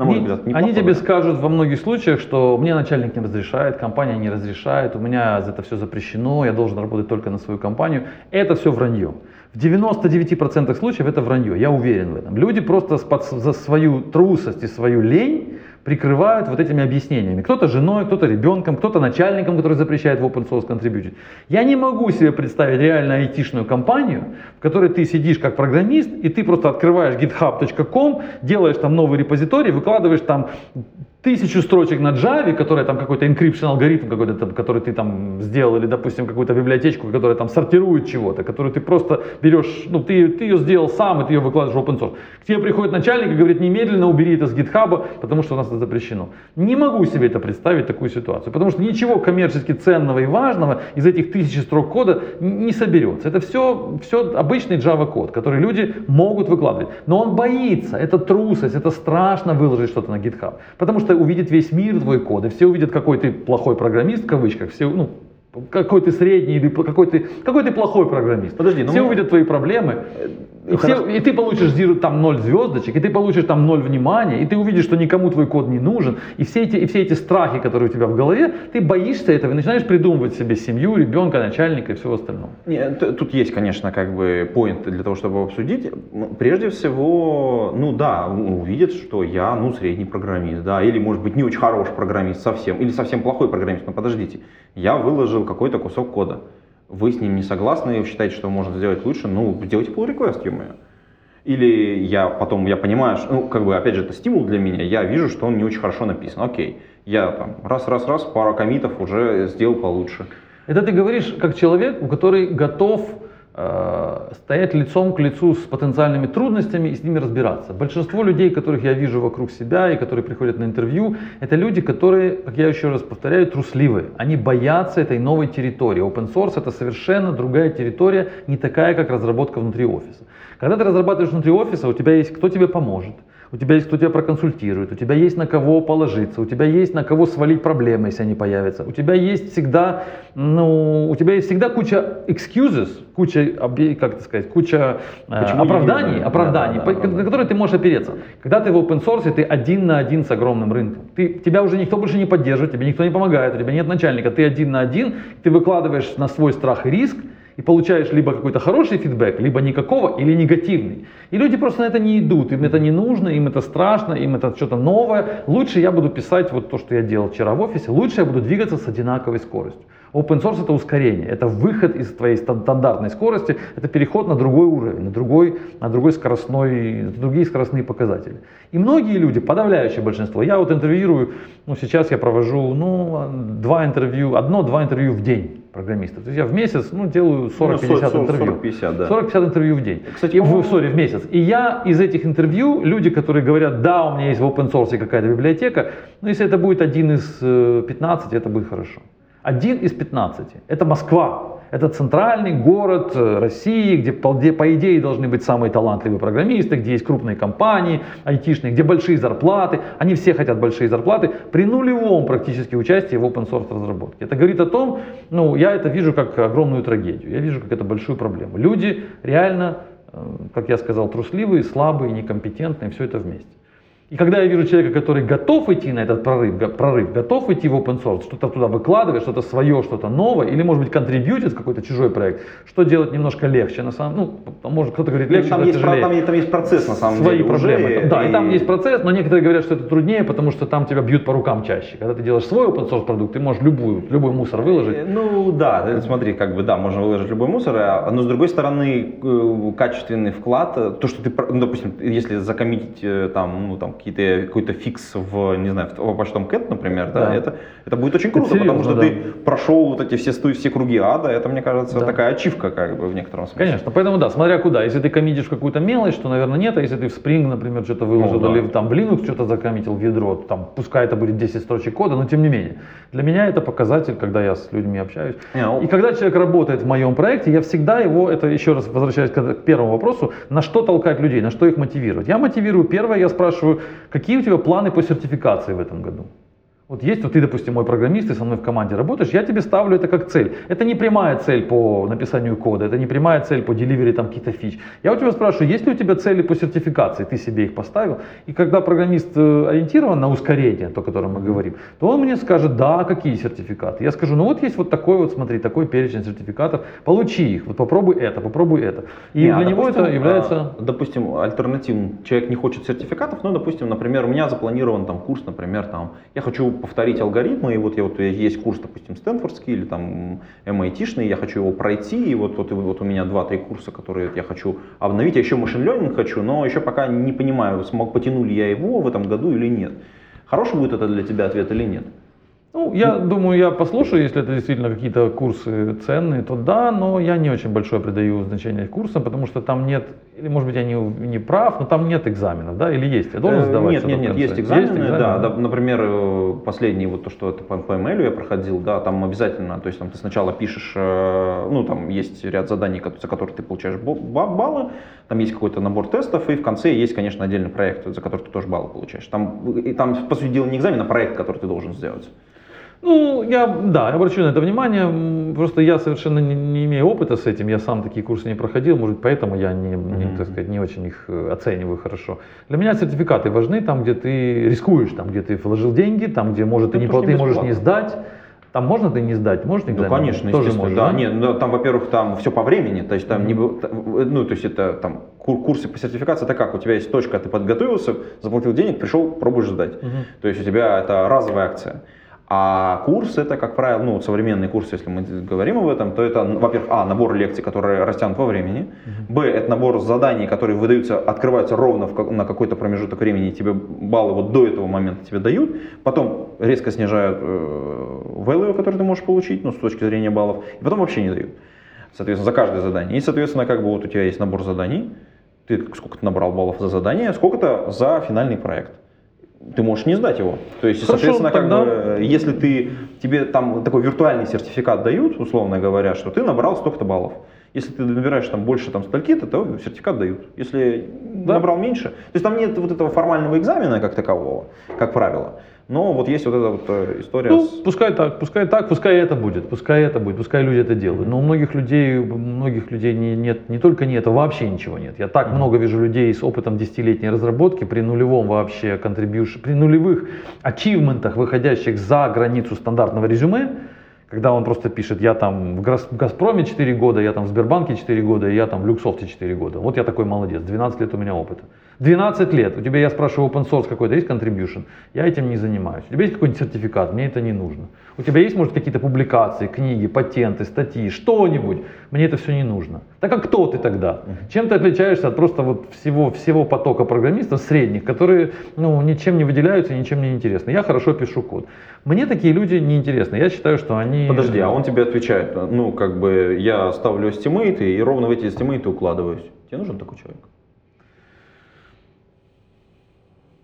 на мой Они, взгляд, они неплохо. тебе скажут во многих случаях, что мне начальник не разрешает, компания не разрешает, у меня это все запрещено, я должен работать только на свою компанию. Это все вранье. В 99% случаев это вранье, я уверен в этом. Люди просто за свою трусость и свою лень прикрывают вот этими объяснениями. Кто-то женой, кто-то ребенком, кто-то начальником, который запрещает в open source контрибьютить. Я не могу себе представить реально айтишную компанию, в которой ты сидишь как программист, и ты просто открываешь github.com, делаешь там новый репозиторий, выкладываешь там тысячу строчек на Java, которая там какой-то encryption алгоритм какой-то, там, который ты там сделал, или, допустим, какую-то библиотечку, которая там сортирует чего-то, которую ты просто берешь, ну, ты, ты ее сделал сам, и ты ее выкладываешь в open source. К тебе приходит начальник и говорит, немедленно убери это с GitHub, потому что у нас это запрещено. Не могу себе это представить, такую ситуацию, потому что ничего коммерчески ценного и важного из этих тысячи строк кода не соберется. Это все, все обычный Java код, который люди могут выкладывать. Но он боится, это трусость, это страшно выложить что-то на GitHub, потому что увидит весь мир твой код, и все увидят, какой ты плохой программист, в кавычках, все, ну, какой ты средний или какой ты, какой ты плохой программист. Подожди, ну все мы- увидят твои проблемы, и, все- хорошо. и ты получишь там 0 звездочек, и ты получишь там 0 внимания, и ты увидишь, что никому твой код не нужен, и все эти, и все эти страхи, которые у тебя в голове, ты боишься этого и начинаешь придумывать себе семью, ребенка, начальника и всего остального. Не, т- тут есть, конечно, как бы поинт для того, чтобы обсудить. Ну, Прежде всего, ну да, увидят, что я, ну, средний программист, да, или, может быть, не очень хороший программист совсем, или совсем плохой программист, но подождите, я выложил какой-то кусок кода, вы с ним не согласны, и считаете, что можно сделать лучше, ну, сделайте pull request, ё-моё. Или я потом, я понимаю, что, ну, как бы, опять же, это стимул для меня, я вижу, что он не очень хорошо написан, окей, я там раз-раз-раз, пару комитов уже сделал получше. Это ты говоришь как человек, у который готов стоять лицом к лицу с потенциальными трудностями и с ними разбираться. Большинство людей, которых я вижу вокруг себя и которые приходят на интервью, это люди, которые, как я еще раз повторяю, трусливые. Они боятся этой новой территории. Open source это совершенно другая территория, не такая, как разработка внутри офиса. Когда ты разрабатываешь внутри офиса, у тебя есть кто тебе поможет, у тебя есть кто тебя проконсультирует, у тебя есть на кого положиться, у тебя есть на кого свалить проблемы, если они появятся. У тебя есть всегда, ну, у тебя есть всегда куча excuses, куча, как это сказать, куча э, Почему оправданий, не- оправданий, да, да, по- да, да. на которые ты можешь опереться. Когда ты в open source, ты один на один с огромным рынком. Ты, тебя уже никто больше не поддерживает, тебе никто не помогает, у тебя нет начальника, ты один на один, ты выкладываешь на свой страх и риск, и получаешь либо какой-то хороший фидбэк, либо никакого или негативный. И люди просто на это не идут, им это не нужно, им это страшно, им это что-то новое. Лучше я буду писать вот то, что я делал вчера в офисе, лучше я буду двигаться с одинаковой скоростью. Open source это ускорение, это выход из твоей стан- стандартной скорости, это переход на другой уровень, на другой, на другой скоростной, на другие скоростные показатели. И многие люди, подавляющее большинство, я вот интервьюирую, ну сейчас я провожу, ну, два интервью, одно-два интервью в день программистов. То есть я в месяц, ну, делаю 40-50 Ну, интервью. 40-50, да. 40-50 интервью в день. Кстати, И в, сори, в месяц. И я из этих интервью, люди, которые говорят, да, у меня есть в open source какая-то библиотека, но если это будет один из э, 15, это будет хорошо. Один из 15. Это Москва. Это центральный город э, России, где, по идее должны быть самые талантливые программисты, где есть крупные компании айтишные, где большие зарплаты. Они все хотят большие зарплаты при нулевом практически участии в open source разработке. Это говорит о том, ну, я это вижу как огромную трагедию, я вижу как это большую проблему. Люди реально, э, как я сказал, трусливые, слабые, некомпетентные, все это вместе. И когда я вижу человека, который готов идти на этот прорыв, прорыв готов идти в open source, что-то туда выкладывать, что-то свое, что-то новое, или может быть контрибьютить какой-то чужой проект, что делать немножко легче, на самом ну, может кто-то говорит легче, там, есть. Там, там есть процесс на самом Свои деле. проблемы. Уже, да, и... и там есть процесс, но некоторые говорят, что это труднее, потому что там тебя бьют по рукам чаще. Когда ты делаешь свой open source продукт, ты можешь любую, любой мусор выложить. Э, Ну да, смотри, как бы да, можно выложить любой мусор, а, но с другой стороны, э, качественный вклад, э, то, что ты, ну, допустим, если закоммитить там, ну, там какие-то, какой-то фикс в, не знаю, в почтом кэт, например, да, Да. это, это будет очень круто, серьезно, потому что да. ты прошел вот эти все, все круги ада, это, мне кажется, Да. такая ачивка, как бы, в некотором смысле. Конечно, поэтому да, смотря куда. Если ты коммитишь какую-то мелочь, то, наверное, нет. А если ты в Spring, например, что-то выложил, Ну, да. или там в Linux что-то закоммитил в ядро, там, пускай это будет 10 строчек кода, но тем не менее. Для меня это показатель, когда я с людьми общаюсь. Не, ну- И когда человек работает в моем проекте, я всегда его, это еще раз возвращаясь к первому вопросу, на что толкать людей, на что их мотивировать. Я мотивирую первое, я спрашиваю, какие у тебя планы по сертификации в этом году? Вот есть, вот ты, допустим, мой программист, ты со мной в команде работаешь, я тебе ставлю это как цель. Это не прямая цель по написанию кода, это не прямая цель по деливери там каких-то фич. Я у тебя спрашиваю, есть ли у тебя цели по сертификации, ты себе их поставил. И когда программист э, ориентирован на ускорение, то, о котором мы говорим, то он мне скажет, да, какие сертификаты. Я скажу, ну вот есть вот такой вот, смотри, такой перечень сертификатов, получи их, вот попробуй это, попробуй это. И Не, а для него допустим, это является... а, допустим, альтернативным. Человек не хочет сертификатов, но, допустим, например, у меня запланирован там курс, например, там, я хочу повторить алгоритмы, и вот я вот есть курс, допустим, Стэнфордский или там MIT-шный, я хочу его пройти, и вот, вот, и вот у меня 2-3 курса, которые я хочу обновить, я еще машин learning хочу, но еще пока не понимаю, смог, потяну ли я его в этом году или нет. Хороший будет это для тебя ответ или нет? Ну, я думаю, я послушаю, если это действительно какие-то курсы ценные, то да, но я не очень большое придаю значение курсам, потому что там нет, или может быть я не, не прав, но там нет экзаменов, да, или есть, я должен Э, сдавать Нет, нет, нет, есть экзамены, экзамены, да, да, например, э, последний вот то, что это по, по email я проходил, да, там обязательно, то есть там ты сначала пишешь, э, ну там есть ряд заданий, за которые ты получаешь баллы, там есть какой-то набор тестов, и в конце есть, конечно, отдельный проект, за который ты тоже баллы получаешь. Там, и там по сути дела не экзамен, а проект, который ты должен сделать. Ну, я, да, я обращу на это внимание, просто я совершенно не, не имею опыта с этим, я сам такие курсы не проходил, может поэтому я не, не, так сказать, не очень их э, оцениваю хорошо. Для меня сертификаты важны там, где ты рискуешь, там, где ты вложил деньги, там, где, может, ты, Ну, не, ты можешь не сдать, там можно ты не сдать, можешь Ну, экзамен? конечно, Тоже можешь, да. Нет, ну, там, во-первых, там все по времени, то есть там не, т- ну, то есть это там кур- курсы по сертификации, это как, у тебя есть точка, ты подготовился, заплатил денег, пришел, пробуешь сдать. Мгм. То есть у тебя это разовая акция. А курс это, как правило, ну, современный курс, если мы говорим об этом, то это, во-первых, а, набор лекций, которые растянут во времени, б, это набор заданий, которые выдаются, открываются ровно в на какой-то промежуток времени, и тебе баллы вот до этого момента тебе дают, потом резко снижают э, value, который ты можешь получить, ну, с точки зрения баллов, и потом вообще не дают. Соответственно, за каждое задание. И, соответственно, как бы вот у тебя есть набор заданий, ты сколько ты набрал баллов за задание, сколько-то за финальный проект. Ты можешь не сдать его. То есть, Хорошо, соответственно, как тогда- бы, э, если ты, тебе там такой виртуальный сертификат дают, условно говоря, что ты набрал столько-то баллов. Если ты набираешь там больше там стольки-то, то сертификат дают. Если Да. набрал меньше, то есть там нет вот этого формального экзамена как такового, как правило. Но вот есть вот эта вот э, история Ну, с... пускай так, пускай так, пускай это будет, пускай это будет, пускай люди это делают. Но у многих людей, у многих людей не, нет, не только не это, вообще ничего нет. Я так много вижу людей с опытом десятилетней разработки при нулевом вообще contribution, при нулевых ачивментах, выходящих за границу стандартного резюме, когда он просто пишет, я там в Газ- в Газпроме 4 года, я там в Сбербанке 4 года, я там в Люксофте 4 года. Вот я такой молодец, 12 лет у меня опыта. 12 лет, у тебя, я спрашиваю, open source какой-то есть contribution? Я этим не занимаюсь. У тебя есть какой-нибудь сертификат? Мне это не нужно. У тебя есть, может, какие-то публикации, книги, патенты, статьи, что-нибудь? Мне это все не нужно. Так а кто ты тогда? Чем ты отличаешься от просто вот всего, всего потока программистов средних, которые ну, ничем не выделяются, ничем не интересны? Я хорошо пишу код. Мне такие люди не интересны. Я считаю, что они... Подожди, а он тебе отвечает, ну, как бы, я ставлю estimate ы и ровно в эти estimate ы укладываюсь. Тебе нужен такой человек?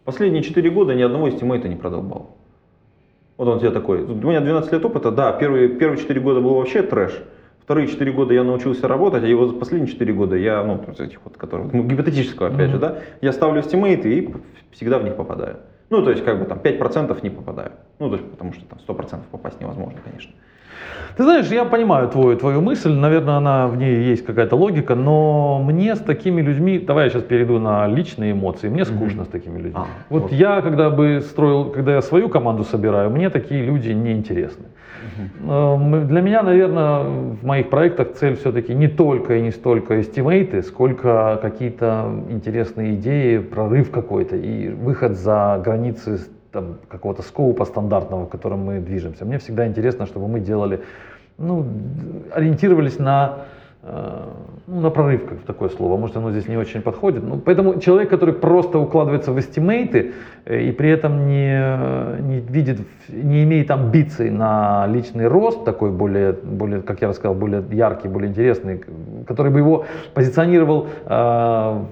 Последние 4 года ни одного estimate а не проебал. Вот он тебе такой, у меня 12 лет опыта, да, первые, первые 4 года был вообще трэш. вторые 4 года я научился работать, а его последние 4 года я, ну, этих вот, которые, ну, гипотетического, опять mm-hmm. же, да, я ставлю estimate ы и всегда в них попадаю. Ну, то есть, как бы там 5% не попадаю. Ну, то есть, потому что там 100% попасть невозможно, конечно. Ты знаешь, я понимаю твою, твою мысль, наверное, она в ней есть какая-то логика, но мне с такими людьми, давай я сейчас перейду на личные эмоции, мне скучно mm-hmm. с такими людьми. А, вот, вот я, когда бы строил, когда я свою команду собираю, мне такие люди не интересны. Mm-hmm. Для меня, наверное, в моих проектах цель все-таки не только и не столько эстимейты, сколько какие-то интересные идеи, прорыв какой-то и выход за границы там, какого-то скоупа стандартного, в котором мы движемся. Мне всегда интересно, чтобы мы делали, ну, ориентировались на, э, ну, на прорыв, как такое слово, может оно здесь не очень подходит. Ну, поэтому человек, который просто укладывается в эстимейты э, и при этом не, не видит, не имеет амбиций на личный рост, такой более, более, как я рассказал, более яркий, более интересный, который бы его позиционировал э,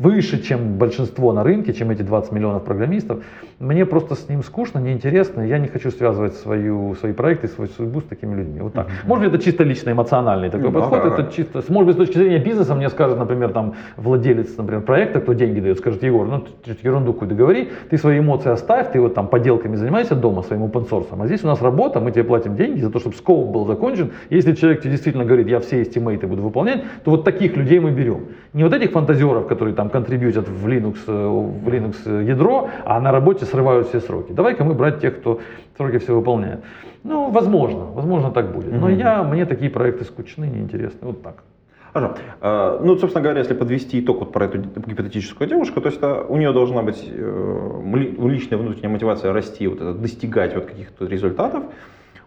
выше, чем большинство на рынке, чем эти 20 миллионов программистов, мне просто с ним скучно, неинтересно, я не хочу связывать свою, свои проекты, свою судьбу с такими людьми. Вот так. Mm-hmm. Может быть, это чисто лично эмоциональный такой ну, подход, это чисто, может быть, с точки зрения бизнеса мне скажет, например, там, владелец, например, проекта, кто деньги дает, скажет, Егор, ну, ты ерунду какую-то говори, ты свои эмоции оставь, ты вот там поделками занимайся дома своим open source, а здесь у нас работа, мы тебе платим деньги за то, чтобы скоп был закончен. Если человек тебе действительно говорит, я все эстимейты буду выполнять, то вот таких людей мы берем. Не вот этих фантазеров, которые там контрибьютят в Linux, в Linux ядро, а на работе срывают все сроки. Давай-ка мы брать тех, кто сроки все выполняет. Ну, возможно, возможно так будет. Но я, мне такие проекты скучны, неинтересны. Вот так. Хорошо. А, ну, собственно говоря, если подвести итог вот про эту гипотетическую девушку, то есть это, у нее должна быть э, личная внутренняя мотивация расти, вот это, достигать вот каких-то результатов.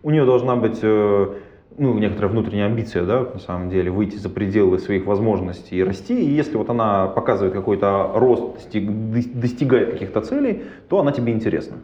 У нее должна быть э, ну, некоторая внутренняя амбиция, да, на самом деле, выйти за пределы своих возможностей и расти. И если вот она показывает какой-то рост, достиг, достигает каких-то целей, то она тебе интересна.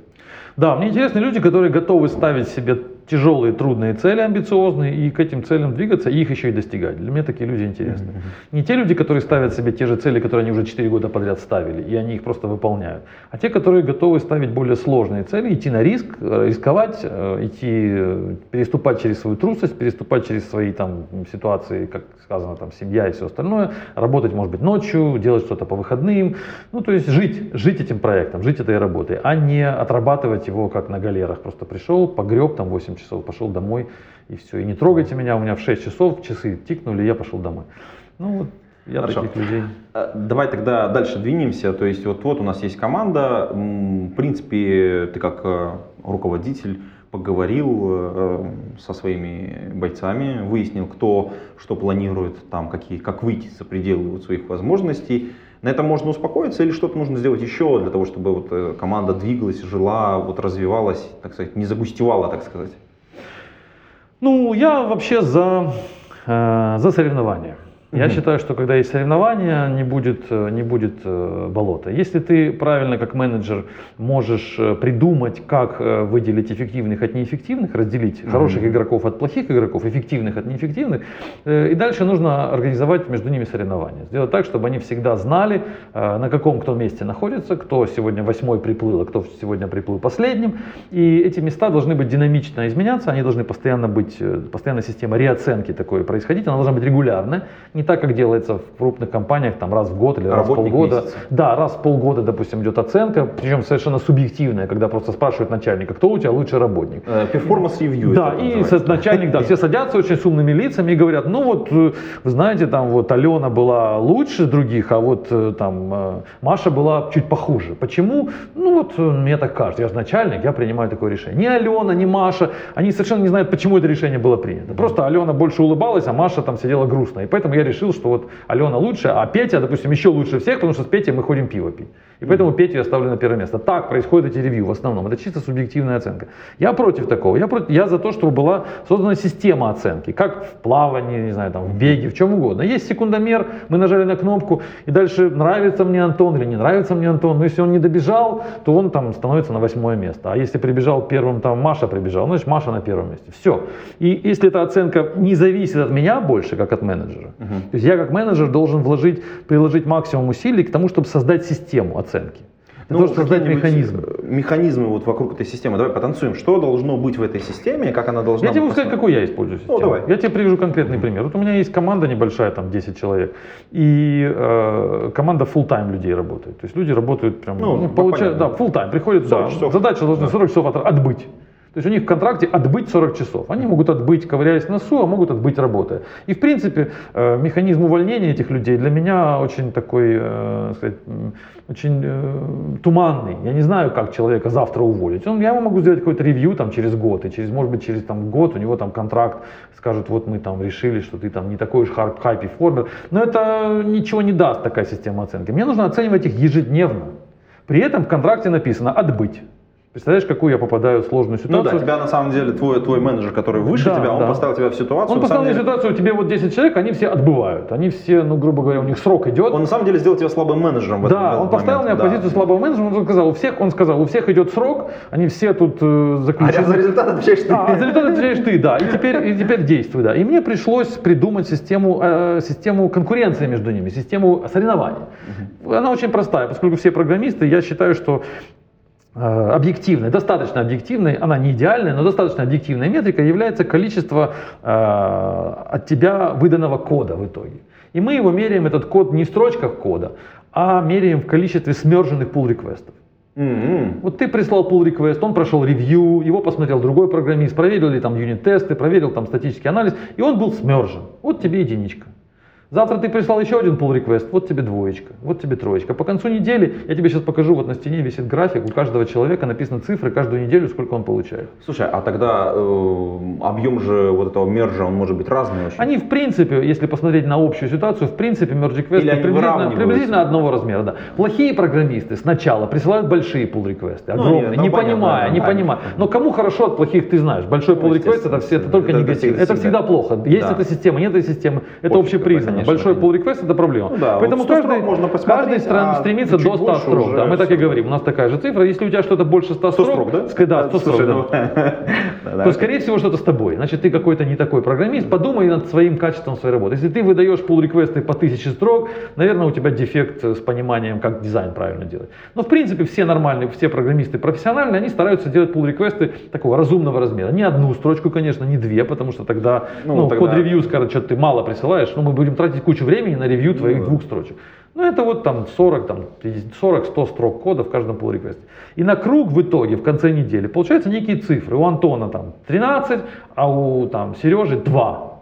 Да, мне интересны люди, которые готовы ставить себе тяжелые, трудные цели, амбициозные, и к этим целям двигаться, и их еще и достигать. Для меня такие люди интересны. Не те люди, которые ставят себе те же цели, которые они уже 4 года подряд ставили, и они их просто выполняют, а те, которые готовы ставить более сложные цели, идти на риск, рисковать, э, идти, э, переступать через свою трусость, переступать через свои там ситуации, как сказано, там семья и все остальное, работать, может быть, ночью, делать что-то по выходным, ну, то есть жить, жить этим проектом, жить этой работой, а не отрабатывать его как на галерах. Просто пришел, погреб там 8 часов, пошел домой и все. И не трогайте меня, у меня в 6 часов часы тикнули, я пошел домой. Ну вот, я Хорошо. таких людей. Э, давай тогда дальше двинемся. То есть вот, вот у нас есть команда. В принципе, ты как э, руководитель поговорил э, со своими бойцами, выяснил, кто что планирует, там, какие, как выйти за пределы вот своих возможностей. На этом можно успокоиться или что-то нужно сделать еще для того, чтобы вот команда двигалась, жила, вот развивалась, так сказать, не загустевала, так сказать? Ну, я вообще за, э, за соревнования. Я считаю, что когда есть соревнования, не будет, э, не будет э, болота. Если ты правильно как менеджер можешь э, придумать, как выделить эффективных от неэффективных, разделить хороших игроков от плохих игроков, эффективных от неэффективных, и дальше нужно организовать между ними соревнования. Сделать так, чтобы они всегда знали, на каком кто месте находится, кто сегодня восьмой приплыл, а кто сегодня приплыл последним. И эти места должны быть динамично изменяться, они должны постоянно быть, постоянно система реоценки такой происходить, она должна быть регулярная не так, как делается в крупных компаниях, там раз в год или раз в полгода. Месяца. Да, раз в полгода, допустим, идет оценка, причем совершенно субъективная, когда просто спрашивают начальника, кто у тебя лучший работник. Перформанс ревью. Да, и начальник, да, все садятся очень с умными лицами и говорят, ну вот, э, вы знаете, там вот Алена была лучше других, а вот э, там э, Маша была чуть похуже. Почему? Ну вот мне так кажется, я же начальник, я принимаю такое решение. Ни Алена, ни Маша, они совершенно не знают, почему это решение было принято. Просто Алена больше улыбалась, а Маша там сидела грустно. И поэтому я решил, что вот Алена лучше, а Петя, допустим, еще лучше всех, потому что с Петей мы ходим пиво пить. И поэтому Петю я ставлю на первое место. Так происходят эти ревью в основном. Это чисто субъективная оценка. Я против такого. Я, против, я за то, чтобы была создана система оценки. Как в плавании, не знаю, там, в беге, в чем угодно. Есть секундомер, мы нажали на кнопку, и дальше нравится мне Антон или не нравится мне Антон. Но если он не добежал, то он там становится на восьмое место. А если прибежал первым, там Маша прибежал, значит Маша на первом месте. Все. И если эта оценка не зависит от меня больше, как от менеджера, uh-huh. То есть я как менеджер должен вложить, приложить максимум усилий к тому, чтобы создать систему оценки. Для того, чтобы создать механизм. Механизмы вот вокруг этой системы. Давай потанцуем. Что должно быть в этой системе, как она должна Я тебе могу быть сказать, какую я использую систему. давай. Я тебе привяжу конкретный пример. Вот у меня есть команда небольшая, там 10 человек, и э, команда full-time людей работает. То есть люди работают прям, Ну, ну, получают, да, понятно. full-time, приходят, 40 да, часов. задача должна 40 часов от- отбыть. То есть у них в контракте отбыть 40 часов. Они могут отбыть, ковыряясь носу, а могут отбыть работая. И в принципе э, механизм увольнения этих людей для меня очень такой, э, сказать, очень э, туманный. Я не знаю, как человека завтра уволить. Он, я ему могу сделать какой-то ревью там через год, и через, может быть, через там, год у него там контракт скажут, вот мы там решили, что ты там не такой уж high performer. Но это ничего не даст, такая система оценки. Мне нужно оценивать их ежедневно. При этом в контракте написано «отбыть». Представляешь, какую я попадаю в сложную Ну ситуацию? да, тебя на самом деле, твой, твой менеджер, который выше Да, тебя, он да. поставил тебя в ситуацию. Он поставил деле, ситуацию, тебе вот 10 человек, они все отбывают. Они все, ну, грубо говоря, у них срок идет. Он на самом деле сделал тебя слабым менеджером в этот, в да, он поставил момент, меня в да. позицию слабого менеджера, он сказал, у всех, он сказал, у всех идет срок, они все тут э, А заключены. за результат отвечаешь ты. А, за результат отвечаешь ты, да. И теперь, и теперь действуй, да. И мне пришлось придумать систему, э, систему конкуренции между ними, систему соревнований. Она очень простая, поскольку все программисты, я считаю, что объективной, достаточно объективной, она не идеальная, но достаточно объективная метрика является количество э, от тебя выданного кода в итоге. И мы его меряем, этот код, не в строчках кода, а меряем в количестве смерженных pull реквестов М-м. вот ты прислал pull request, он прошел ревью, его посмотрел другой программист, проверил ли там юнит-тесты, проверил там статический анализ, и он был смержен. Вот тебе единичка. Завтра ты прислал еще один pull request, вот тебе двоечка, вот тебе троечка. По концу недели, я тебе сейчас покажу, вот на стене висит график, у каждого человека написаны цифры каждую неделю, сколько он получает. Слушай, а тогда э, объем же вот этого мержа, он может быть разный очень. Они, в принципе, если посмотреть на общую ситуацию, в принципе, Или они приблизительно, приблизительно одного размера. Да. Плохие программисты сначала присылают большие pull реквесты, Ну, огромные, нет, ну, не понятно, понимая, да, не да. понимая. Но кому хорошо от плохих, ты знаешь. Большой pull request это, все, это только это негатив. всегда- Это всегда плохо. Есть Да. эта система, нет этой системы. Это Пофиг, общепризнанно. Конечно, Большой pull request это проблема. Ну да, вот Поэтому 100 каждый, можно каждый стран а стремится до 100 больше строк. Да, мы так и говорим. У нас такая же цифра. Если у тебя что-то больше 100 100 строк, строк, да? ска- Да, 100 Слушай, строк, да ну, <laughs> да, то, скорее всего, что-то с тобой. Значит, ты какой-то не такой программист. Подумай над своим качеством своей работы. Если ты выдаешь pull реквесты по тысяче строк, наверное, у тебя дефект э, с пониманием, как дизайн правильно делать. Но, в принципе, все нормальные, все программисты профессиональные, они стараются делать pull реквесты такого разумного размера. Не одну строчку, конечно, не две, потому что тогда, Ну, ну, тогда- код-ревью скажет, что ты мало присылаешь, но мы будем тратить кучу времени на ревью твоих Ну, да. двух строчек. Ну, это вот там 40, там 40-100 строк кода в каждом pull реквесте. И на круг в итоге, в конце недели, получаются некие цифры. У Антона там 13, а у там, Сережи 2.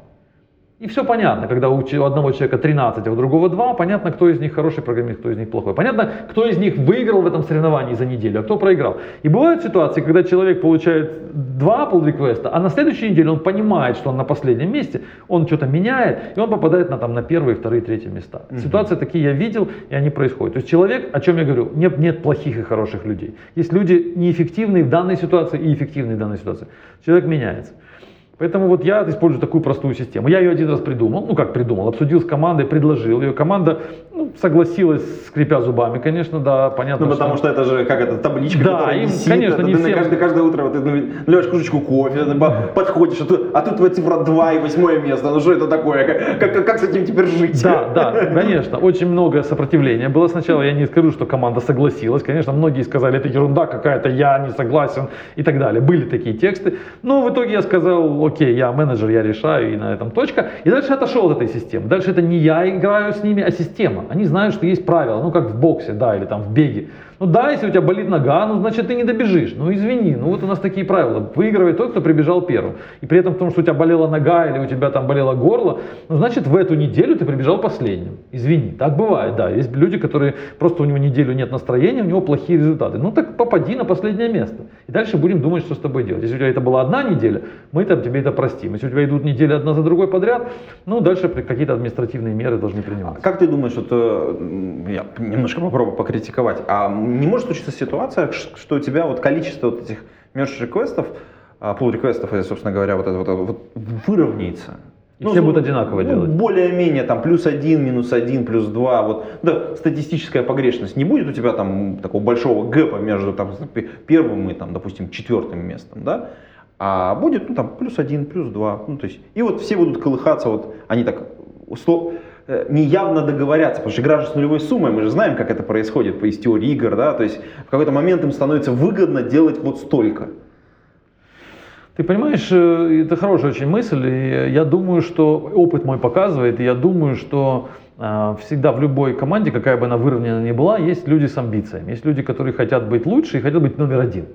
И все понятно, когда у одного человека 13, а у другого 2, понятно, кто из них хороший программист, кто из них плохой. Понятно, кто из них выиграл в этом соревновании за неделю, а кто проиграл. И бывают ситуации, когда человек получает два pull реквеста, а на следующей неделе он понимает, что он на последнем месте, он что-то меняет, и он попадает на, там, на первые, вторые, третьи места. Ситуации такие я видел, и они происходят. То есть человек, о чем я говорю, нет, нет плохих и хороших людей. Есть люди неэффективные в данной ситуации и эффективные в данной ситуации. Человек меняется. Поэтому вот я использую такую простую систему. Я ее один раз придумал, ну как придумал, обсудил с командой, предложил ее. Команда ну, согласилась, скрипя зубами, конечно, да, понятно. Ну, потому что это же, как это, табличка, Да, которая им, висит. конечно, это не ты всем- каждое, каждое утро вот, ты, ну, наливаешь кружечку кофе, подходишь, а тут, а тут твоя цифра 2 и восьмое место. Ну что это такое? Как, как, как с этим теперь жить? Да, да, конечно, очень много сопротивления было сначала. Я не скажу, что команда согласилась. Конечно, многие сказали, это ерунда какая-то, я не согласен и так далее. Были такие тексты. Но в итоге я сказал, окей, я менеджер, я решаю, и на этом точка. И дальше отошел от этой системы. Дальше это не я играю с ними, а система. Они знают, что есть правила, ну как в боксе, да, или там в беге. Ну да, если у тебя болит нога, ну значит ты не добежишь. Ну извини, ну вот у нас такие правила. Выигрывает тот, кто прибежал первым. И при этом в том, что у тебя болела нога или у тебя там болело горло, ну значит в эту неделю ты прибежал последним. Извини, так бывает, да. Есть люди, которые просто у него неделю нет настроения, у него плохие результаты. Ну так попади на последнее место. И дальше будем думать, что с тобой делать. Если у тебя это была одна неделя, мы там тебе это простим. Если у тебя идут недели одна за другой подряд, ну дальше какие-то административные меры должны приниматься. Как ты думаешь, вот, э, я немножко попробую покритиковать, а не может случиться ситуация, что у тебя вот количество вот этих merge реквестов, pull реквестов, и, собственно говоря, вот это вот, вот выровняется? И все будут одинаково ну, делать. Более-менее там плюс один, минус один, плюс два, вот, да, статистическая погрешность. Не будет у тебя там такого большого гэпа между там, первым и, там, допустим, четвертым местом, да? А будет, ну, там, плюс один, плюс два, ну, то есть, и вот все будут колыхаться, вот, они так, услов- э, неявно договорятся, потому что игра же с нулевой суммой, мы же знаем, как это происходит из теории игр, да, то есть в какой-то момент им становится выгодно делать вот столько. Ты понимаешь, э, это хорошая очень мысль, и я думаю, что опыт мой показывает, и я думаю, что э, всегда в любой команде, какая бы она выровнена ни была, есть люди с амбициями, есть люди, которые хотят быть лучше и хотят быть номер один.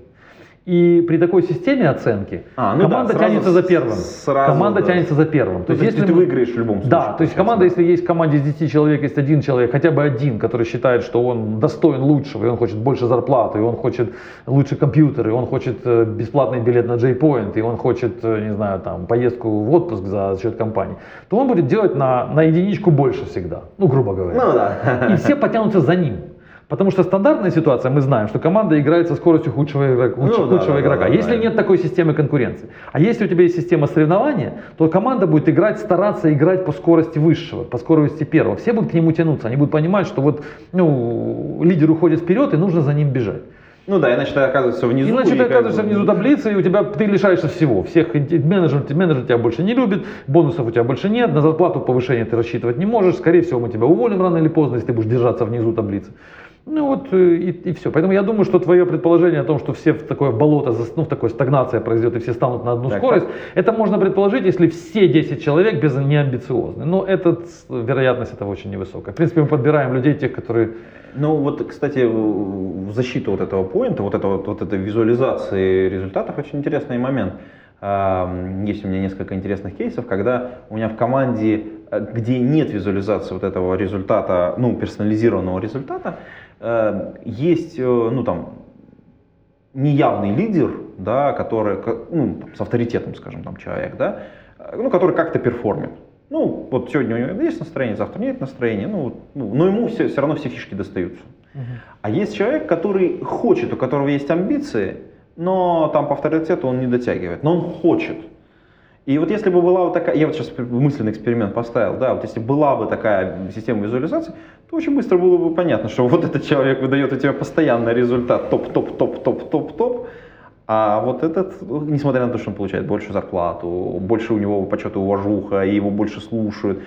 И при такой системе оценки А, ну команда да, тянется за первым. сразу, команда да. тянется за первым. Ну, То есть ты мы- выиграешь в любом случае. Да, то есть команда, да. если есть в команде из 10 человек, есть один человек, хотя бы один, который считает, что он достоин лучшего, и он хочет больше зарплаты, и он хочет лучше компьютер, и он хочет э, бесплатный билет на J-Point, и он хочет, э, не знаю, там, поездку в отпуск за счет компании, то он будет делать на, на единичку больше всегда, ну, грубо говоря. Ну да. И все потянутся за ним. Потому что стандартная ситуация, мы знаем, что команда играет со скоростью худшего, игрока- Ну худшего да, да, игрока. да, да, если да. нет такой системы конкуренции. А если у тебя есть система соревнования, то команда будет играть, стараться играть по скорости высшего, по скорости первого. Все будут к нему тянуться. Они будут понимать, что вот ну, лидер уходит вперед, и нужно за ним бежать. Ну да, иначе ты оказываешься внизу. Иначе ты оказываешься внизу таблицы, и у тебя ты лишаешься всего. Всех менеджер, менеджер тебя больше не любит, бонусов у тебя больше нет, на зарплату повышения ты рассчитывать не можешь. Скорее всего, мы тебя уволим рано или поздно, если ты будешь держаться внизу таблицы. Ну вот э, и, все. Поэтому я думаю, что твое предположение о том, что все в такое болото, ну в такой стагнация произойдет и все станут на одну Так, скорость, это можно предположить, если все 10 человек без неамбициозны. Но этот, вероятность этого очень невысокая. В принципе, мы подбираем людей, тех, которые Ну вот, кстати, в защиту вот этого поинта, вот, этого, вот этой визуализации результатов, очень интересный момент. Есть у меня несколько интересных кейсов, когда у меня в команде, э, где нет визуализации вот этого результата, ну, персонализированного результата, есть, э, ну, там, неявный лидер, да, который, ну, там, с авторитетом, скажем, там, человек, да, э, ну, который как-то перформит. Ну, вот сегодня у него есть настроение, завтра нет настроения, ну, ну, но ему все, все равно все фишки достаются. А есть человек, который хочет, у которого есть амбиции, но там по авторитету он не дотягивает, но он хочет. И вот если бы была вот такая, я вот сейчас мысленный эксперимент поставил, да, вот если была бы такая система визуализации, то очень быстро было бы понятно, что <laughs> вот этот человек выдает у тебя постоянный результат топ-топ-топ-топ-топ-топ, а вот этот, несмотря на то, что он получает большую зарплату, больше у него почет и уважуха, и его больше слушают,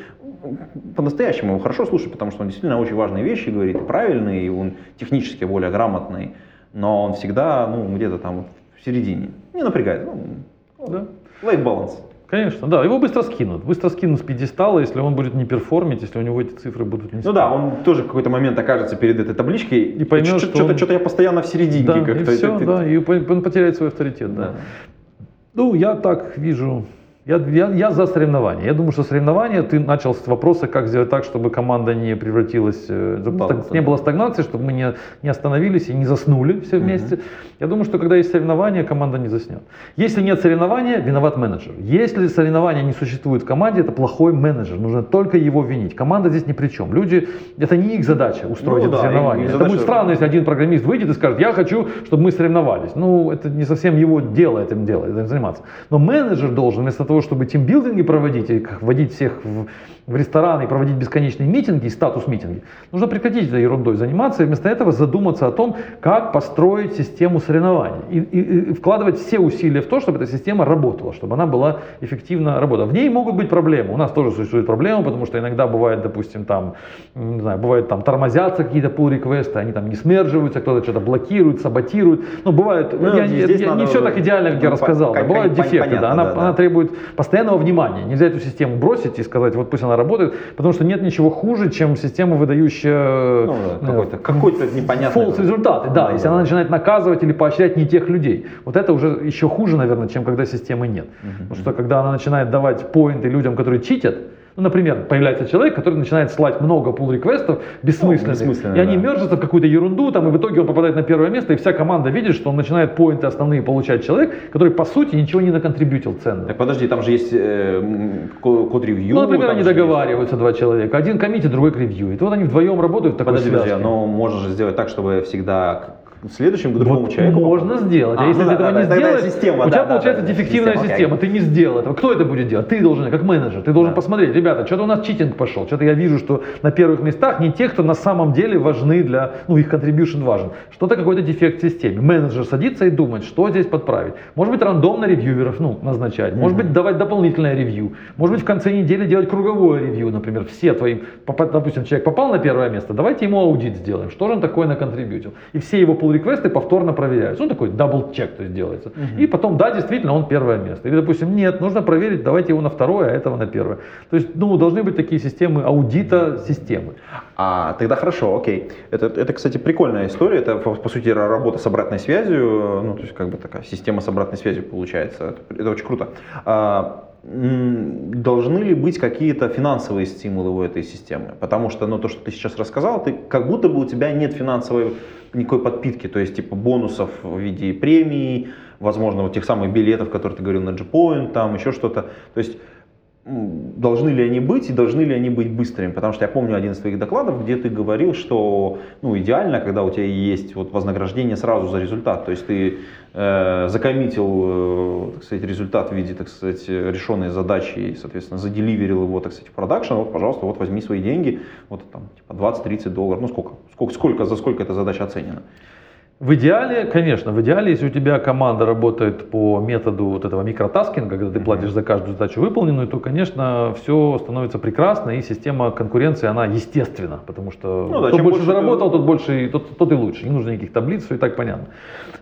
по-настоящему его хорошо слушают, потому что он действительно очень важные вещи говорит, и правильные, и он технически более грамотный, но он всегда, ну, где-то там в середине. Не напрягает. Ну, Да. Life balance. Конечно, да, его быстро скинут. Быстро скинут с пьедестала, если он будет не перформить, если у него эти цифры будут не Ну да, он тоже в какой-то момент окажется перед этой табличкой И поймет, что- он- что-то я постоянно в серединке Да, как-то. и все, ты- да, и он потеряет свой авторитет, да. Да. Ну, я так вижу. Я, я, я за соревнования. Я думаю, что соревнования, ты начал с вопроса, как сделать так, чтобы команда не превратилась, э, чтобы стаг- не было стагнации, чтобы мы не, не остановились и не заснули все вместе. Я думаю, что когда есть соревнования, команда не заснет. Если нет соревнования, виноват менеджер. Если соревнования не существует в команде, это плохой менеджер. Нужно только его винить. Команда здесь ни при чем. Люди, это не их задача устроить Ну это да, соревнование. Это будет странно, если один программист выйдет и скажет, я хочу, чтобы мы соревновались. Ну, это не совсем его дело этим делать, этим заниматься. Но менеджер должен вместо того, чтобы тимбилдинги проводить и вводить всех в, в рестораны и проводить бесконечные митинги, статус-митинги, нужно прекратить этой ерундой заниматься и вместо этого задуматься о том, как построить систему соревнований. И, и- и вкладывать все усилия в то, чтобы эта система работала, чтобы она была эффективно работала. В ней могут быть проблемы. У нас тоже существуют проблемы, потому что иногда бывает, допустим, там, не знаю, бывает там тормозятся какие-то pull реквесты они там не смерживаются, кто-то что-то блокирует, саботирует. Ну, бывает, Ну, я, здесь я- надо- не все так идеально, как я рассказал. по- да, бывают дефекты, понятно, да, она, да, да. она требует постоянного внимания. Нельзя эту систему бросить и сказать, вот пусть она работает, потому что нет ничего хуже, чем система, выдающая Ну, да, э, какой-то, какой-то непонятный... false результаты, да, Да, если да, она начинает наказывать или поощрять не тех людей. Вот это уже еще хуже, наверное, чем когда системы нет. Потому что когда она начинает давать поинты людям, которые читят, ну, например, появляется человек, который начинает слать много pull реквестов бессмысленных, бессмысленно, и они да. мержатся в какую-то ерунду, там, и в итоге он попадает на первое место, и вся команда видит, что он начинает поинты основные получать человек, который, по сути, ничего не наконтрибьютил ценно. Так, подожди, там же есть э, код-ревью. Ну, например, они же есть- договариваются, два человека. Один коммитит, другой ревьюет. И вот они вдвоем работают в такой Подожди, подожди, но можно же сделать так, чтобы всегда к- в следующем к другому Вот человеку. можно сделать. А, А, если ну ты да, этого да, не да, сделаешь, система, у тебя да, получается да, дефективная система, система. Ты не сделал этого. Кто это будет делать? Ты должен, как менеджер, ты должен Да. посмотреть, ребята, что-то у нас cheating пошел. Что-то я вижу, что на первых местах не те, кто на самом деле важны для, ну, их contribution важен. Что-то какой-то дефект в системе. Менеджер садится и думает, что здесь подправить. Может быть, рандомно ревьюверов ну, назначать. Может быть, давать дополнительное ревью. Может быть, в конце недели делать круговое ревью, например. Все твои, попа- допустим, человек попал на первое место, давайте ему аудит сделаем. Что же он такое на contribut'ил? И все его pull реквесты повторно проверяются. Ну, такой double check то есть делается. И потом, да, действительно, он первое место. Или, допустим, нет, нужно проверить, давайте его на второе, а этого на первое. То есть, ну, должны быть такие системы аудита системы. А тогда хорошо, окей. Это, это, кстати, прикольная история. Это, по, сути, работа с обратной связью. Ну, то есть, как бы такая система с обратной связью получается. Это, это очень круто. А, должны ли быть какие-то финансовые стимулы у этой системы? Потому что, ну, то, что ты сейчас рассказал, ты как будто бы у тебя нет финансовой никакой подпитки, то есть, типа, бонусов в виде премий, возможно, вот тех самых билетов, которые ты говорил на G-Point, там еще что-то. То есть, должны ли они быть и должны ли они быть быстрыми. Потому что я помню один из твоих докладов, где ты говорил, что ну, идеально, когда у тебя есть вот вознаграждение сразу за результат. То есть ты э, закоммитил э, результат в виде так сказать, решенной задачи и, соответственно, заделиверил его так сказать, в продакшн. Вот, пожалуйста, вот возьми свои деньги, вот там типа 20-30 долларов. Ну сколько? сколько? Сколько, за сколько эта задача оценена? В идеале, конечно, в идеале, если у тебя команда работает по методу вот этого микротаскинга, когда ты платишь за каждую задачу выполненную, то, конечно, все становится прекрасно, и система конкуренции, она естественна, потому что Ну да, кто больше заработал, ты- тот больше, тот, тот и лучше. Не нужно никаких таблиц, все и так понятно.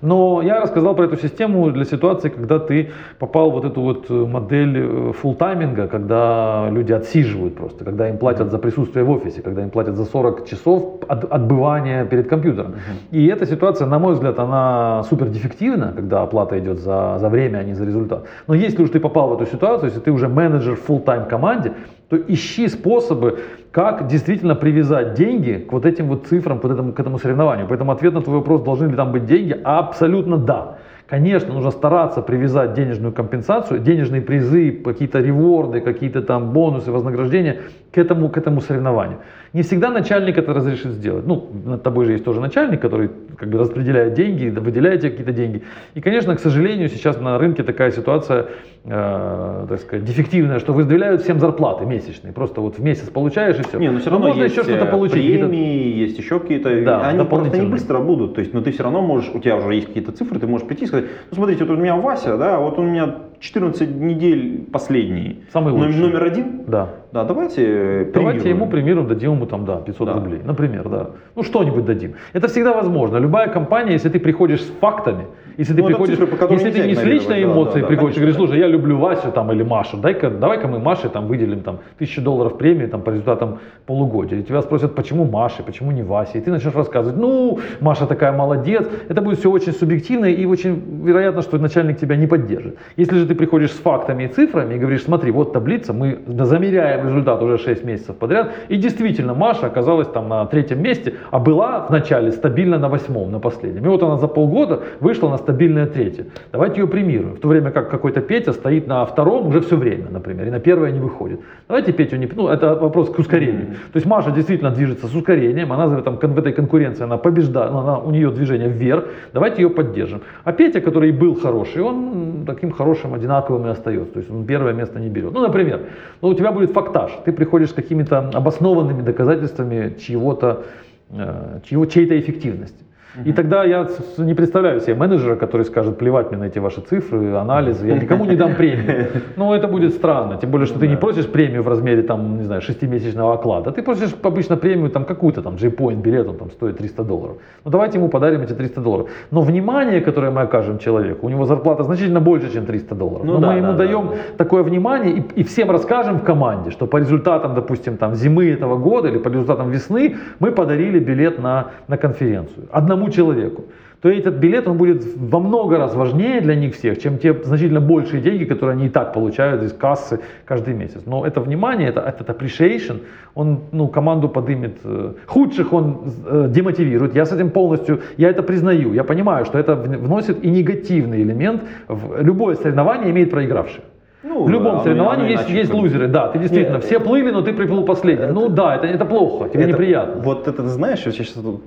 Но я рассказал про эту систему для ситуации, когда ты попал в вот эту вот э, модель э, фулл-тайминга, когда люди отсиживают просто, когда им платят за присутствие в офисе, когда им платят за 40 часов от- отбывания перед компьютером. И эта ситуация, на мой взгляд, она супер дефективна, когда оплата идет за, за время, а не за результат. Но если уж ты попал в эту ситуацию, если ты уже менеджер в full-time команде, то ищи способы, как действительно привязать деньги к вот этим вот цифрам, к, этому, к этому соревнованию. Поэтому ответ на твой вопрос, должны ли там быть деньги, абсолютно да. Конечно, нужно стараться привязать денежную компенсацию, денежные призы, какие-то реворды, какие-то там бонусы, вознаграждения к этому, к этому соревнованию. Не всегда начальник это разрешит сделать. Ну, над тобой же есть тоже начальник, который как бы распределяет деньги, выделяет тебе какие-то деньги. И, конечно, к сожалению, сейчас на рынке такая ситуация, э, так сказать, дефективная, что выделяют всем зарплаты месячные. Просто вот в месяц получаешь и все. Не, но все равно можно есть еще что-то э, получить. премии, есть еще какие-то, Да, они просто не быстро будут, то есть, но ты все равно можешь, у тебя уже есть какие-то цифры, ты можешь прийти и сказать, ну смотрите, вот у меня Вася, да, вот у меня 14 недель последние, Самый лучший. номер один, Да. да, давайте э, Давайте премируем. ему, примеру, дадим ему там, да, 500 Да. рублей, например, да. Ну, что-нибудь дадим. Это всегда возможно. Любая компания, если ты приходишь с фактами, если ты Ну, это приходишь, цифры, если ты не с личной да, эмоцией да, да, приходишь и говоришь, слушай, я люблю Васю там или Машу, дай-ка, давай-ка мы Маше там выделим там тысячу долларов премии там по результатам полугодия. И тебя спросят, почему Маше, почему не Васе? И ты начнешь рассказывать, ну, Маша такая молодец. Это будет все очень субъективно и очень вероятно, что начальник тебя не поддержит. Если же ты приходишь с фактами и цифрами и говоришь, смотри, вот таблица, мы замеряем результат уже 6 месяцев подряд, и действительно Маша оказалась там на третьем месте, а была в начале стабильно на восьмом, на последнем. И вот она за полгода вышла на стабильное третье. Давайте ее премируем. В то время как какой-то Петя стоит на втором уже все время, например, и на первое не выходит. Давайте Петю не... Ну, это вопрос к ускорению. То есть Маша действительно движется с ускорением, она в, этом, в этой конкуренции, она побеждает, ну, она, у нее движение вверх, давайте ее поддержим. А Петя, который был хороший, он таким хорошим одинаковым и остается. То есть он первое место не берет. Ну, например, ну, у тебя будет фактаж, ты приходишь с какими-то обоснованными доказательствами чьего-то, э, чьего, чьей-то эффективности. И тогда я не представляю себе менеджера, который скажет, плевать мне на эти ваши цифры, анализы, я никому не дам премию. <laughs> Ну, это будет странно, тем более, что ты не просишь премию в размере, там, не знаю, шестимесячного оклада, ты просишь обычно премию, там, какую-то, там, J-Point билет, он там стоит 300 долларов. Ну, давайте ему подарим эти 300 долларов. Но внимание, которое мы окажем человеку, у него зарплата значительно больше, чем 300 долларов. Ну Но да, мы ему да, да, даем да. такое внимание и, и всем расскажем в команде, что по результатам, допустим, там, зимы этого года или по результатам весны мы подарили билет на, на конференцию одному человеку. То этот билет он будет во много раз важнее для них всех, чем те значительно большие деньги, которые они и так получают из кассы каждый месяц. Но это внимание, это, этот appreciation, он ну, команду подымет. э, Худших он э, демотивирует. Я с этим полностью, я это признаю. Я понимаю, что это вн- вносит и негативный элемент. В любое соревнование имеет проигравших. Ну, в любом оно- соревновании есть, есть лузеры, да, ты действительно, Нет, все плыли, но ты приплыл последним. ну да, это, это плохо, тебе Это- неприятно. Вот это, знаешь, вот сейчас вот,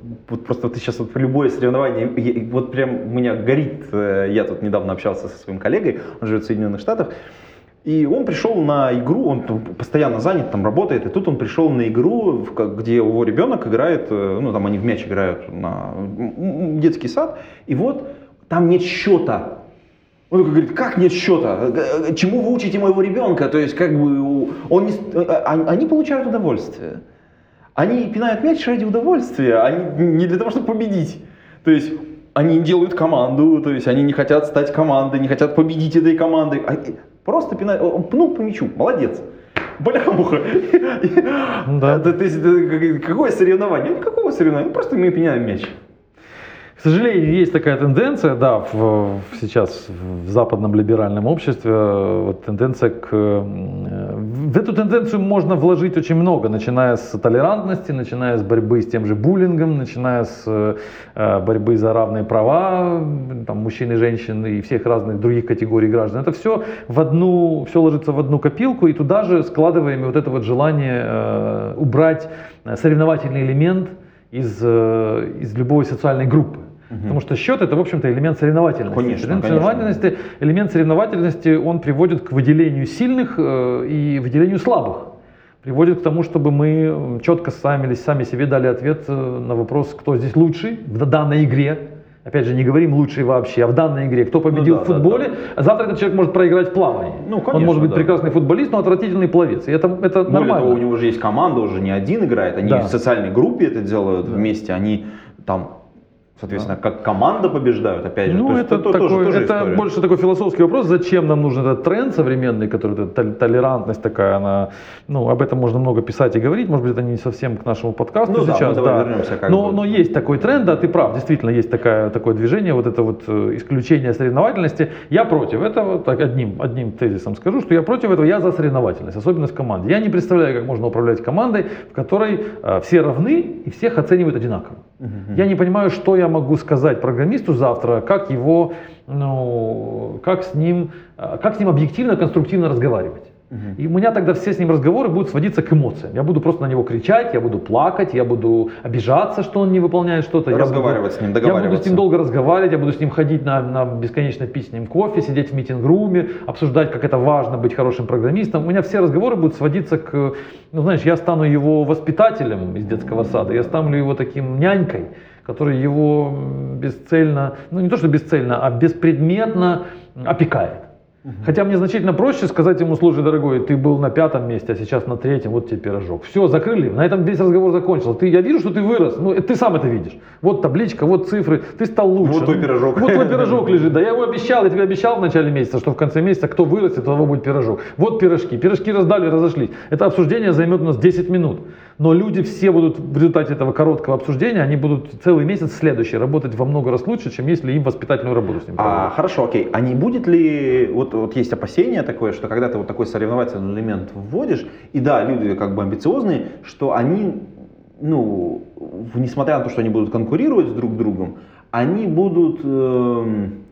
просто ты сейчас вот любое соревнование, я- вот прям у меня горит, э, я тут недавно общался со своим коллегой, он живет в Соединенных Штатах, и он пришел на игру, он постоянно занят, там работает, и тут он пришел на игру, где его ребенок играет, э, ну там они в мяч играют на детский сад, и вот там нет счета. Он такой говорит, как нет счета? Э, Чему вы учите моего ребенка? То есть, как бы, он не, э, э, они получают удовольствие. Они пинают мяч ради удовольствия, они не для того, чтобы победить. То есть они делают команду, то есть они не хотят стать командой, не хотят победить этой командой. А, Просто пинают, он пнул по мячу, молодец. Бляха-муха. Да. То есть, какое соревнование? Ну, Какого соревнования? Ну, Просто мы пинаем мяч. К сожалению, есть такая тенденция, да, в, сейчас в западном либеральном обществе, э, вот тенденция к... э, В эту тенденцию можно вложить очень много, начиная с толерантности, начиная с борьбы с тем же буллингом, начиная с э, борьбы за равные права там, мужчин и женщин и всех разных других категорий граждан. Это все в одну, все ложится в одну копилку, и туда же складываем вот это вот желание убрать соревновательный элемент из, из любой социальной группы. Потому что счет это, в общем-то, элемент соревновательности. Конечно, элемент, конечно. соревновательности, элемент соревновательности, он приводит к выделению сильных э, и выделению слабых. Приводит к тому, чтобы мы четко сами, сами себе дали ответ э, на вопрос, кто здесь лучший в данной игре. Опять же, не говорим лучший вообще, а в данной игре, кто победил да, в да, футболе, а завтра этот человек может проиграть в плавании. Ну, Он конечно, может быть да. прекрасный футболист, но отвратительный пловец. И это, это Более нормально. того, у него же есть команда, уже не один играет, они Да. в социальной группе это делают вместе, они там, соответственно, как команда побеждают, опять же. Ну, То это, то- такой, тоже- тоже это история. больше такой философский вопрос, зачем нам нужен этот тренд современный, который это тол- толерантность такая, она, ну, об этом можно много писать и говорить, может быть, это не совсем к нашему подкасту Ну да, сейчас, мы давай вернемся как но, бы. но есть такой тренд, да, ты прав, действительно есть такая, такое движение, вот это вот э, исключение соревновательности. Я против этого, так одним, одним тезисом скажу, что я против этого, я за соревновательность, особенно в команде. Я не представляю, как можно управлять командой, в которой э, все равны и всех оценивают одинаково. Я не понимаю, что я могу сказать программисту завтра, как его, ну, как с ним, э, как с ним объективно, конструктивно разговаривать. И у меня тогда все с ним разговоры будут сводиться к эмоциям. Я буду просто на него кричать, я буду плакать, я буду обижаться, что он не выполняет что-то. Разговаривать с ним, Я буду с договариваться. ним долго разговаривать, я буду с ним ходить на, на бесконечно пить с ним кофе, сидеть в митинг-руме, обсуждать, как это важно быть хорошим программистом. У меня все разговоры будут сводиться к, ну знаешь, я стану его воспитателем из детского сада, я стану его таким нянькой, который его бесцельно, ну не то что бесцельно, а беспредметно опекает. Хотя мне значительно проще сказать ему, слушай, дорогой, ты был на пятом месте, а сейчас на третьем, вот тебе пирожок. Все, закрыли, на этом весь разговор закончился. Ты, я вижу, что ты вырос, ну, ты сам это видишь. Вот табличка, вот цифры, ты стал лучше. Вот твой пирожок. Вот твой пирожок лежит, да я его обещал, я тебе обещал в начале месяца, что в конце месяца кто вырастет, у того будет пирожок. Вот пирожки, пирожки раздали, разошлись. Это обсуждение займет у нас 10 минут. Но люди все будут в результате этого короткого обсуждения, они будут целый месяц следующий работать во много раз лучше, чем если им воспитательную работу с ним А, проводить. хорошо, окей. А не будет ли, вот, вот есть опасение такое, что когда ты вот такой соревновательный элемент вводишь, и да, люди как бы амбициозные, что они, ну, несмотря на то, что они будут конкурировать с друг другом, они будут эм,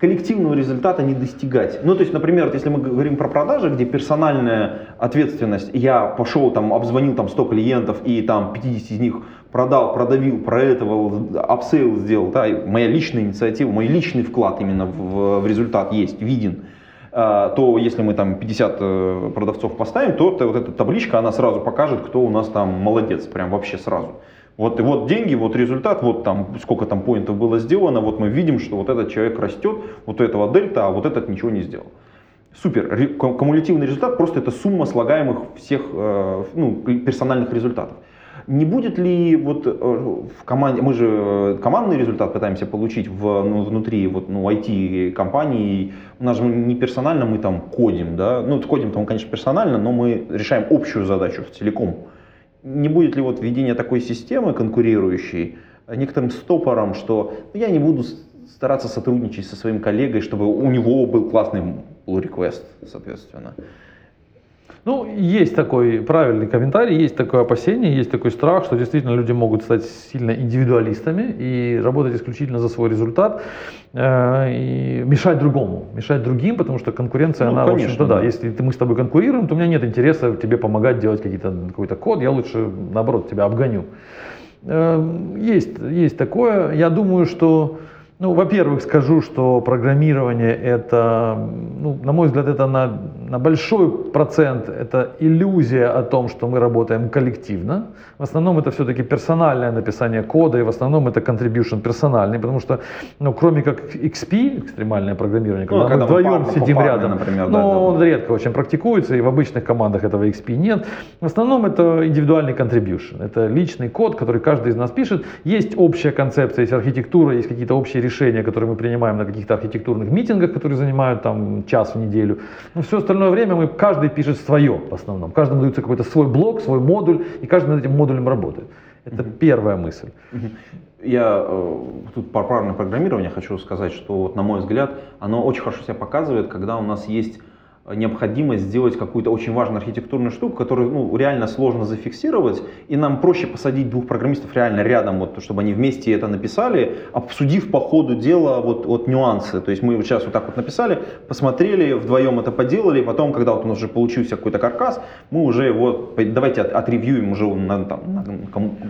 коллективного результата не достигать. Ну, то есть, например, вот если мы говорим про продажи, где персональная ответственность, я пошел там, обзвонил там 100 клиентов и там 50 из них продал, продавил, проэтовал, upsale сделал, да, моя личная инициатива, мой личный вклад именно в, в результат есть, виден, а, то если мы там 50 э, продавцов поставим, то вот эта табличка, она сразу покажет, кто у нас там молодец, прям вообще сразу. Вот, и вот деньги, вот результат, вот там сколько там поинтов было сделано, вот мы видим, что вот этот человек растет, вот у этого дельта, а вот этот ничего не сделал. Супер. Кумулятивный результат просто это сумма слагаемых всех э, ну, персональных результатов. Не будет ли вот э, в команде, мы же э, командный результат пытаемся получить в, ну, внутри вот, ну, IT-компании, у нас же не персонально мы там кодим, да, ну кодим там, конечно, персонально, но мы решаем общую задачу целиком. Не будет ли вот введение такой системы конкурирующей некоторым стопором, что ну, я не буду стараться сотрудничать со своим коллегой, чтобы у него был классный pull request, соответственно. Ну, есть такой правильный комментарий, есть такое опасение, есть такой страх, что действительно люди могут стать сильно индивидуалистами и работать исключительно за свой результат э, и мешать другому, мешать другим, потому что конкуренция, Ну, она, конечно, в общем-то, да, да. если ты, мы с тобой конкурируем, то у меня нет интереса тебе помогать делать какие-то, какой-то код, я лучше, наоборот, тебя обгоню. Э, Есть, есть такое. Я думаю, что, ну, во-первых, скажу, что программирование это, ну, на мой взгляд, это на, на большой процент это иллюзия о том, что мы работаем коллективно. В основном это все-таки персональное написание кода, и в основном это contribution персональный, потому что, ну, кроме как XP, экстремальное программирование, когда, Ну, когда мы мы вдвоем парно, сидим попарно, рядом, например, да, но да. он редко очень практикуется, и в обычных командах этого XP нет. В основном это индивидуальный contribution. Это личный код, который каждый из нас пишет. Есть общая концепция, есть архитектура, есть какие-то общие решения, которые мы принимаем на каких-то архитектурных митингах, которые занимают там час в неделю. Но все остальное время мы, каждый пишет свое в основном. Каждому дается какой-то свой блок, свой модуль, и каждый над этим модулем работает. Это первая мысль. Я э, тут про правильное программирование хочу сказать, что, вот, на мой взгляд, оно очень хорошо себя показывает, когда у нас есть необходимость сделать какую-то очень важную архитектурную штуку, которую ну, реально сложно зафиксировать, и нам проще посадить двух программистов реально рядом, вот, чтобы они вместе это написали, обсудив по ходу дела вот, вот нюансы. То есть мы вот сейчас вот так вот написали, посмотрели, вдвоем это поделали, потом, когда вот у нас уже получился какой-то каркас, мы уже его, давайте от, отревьюем уже на, там, на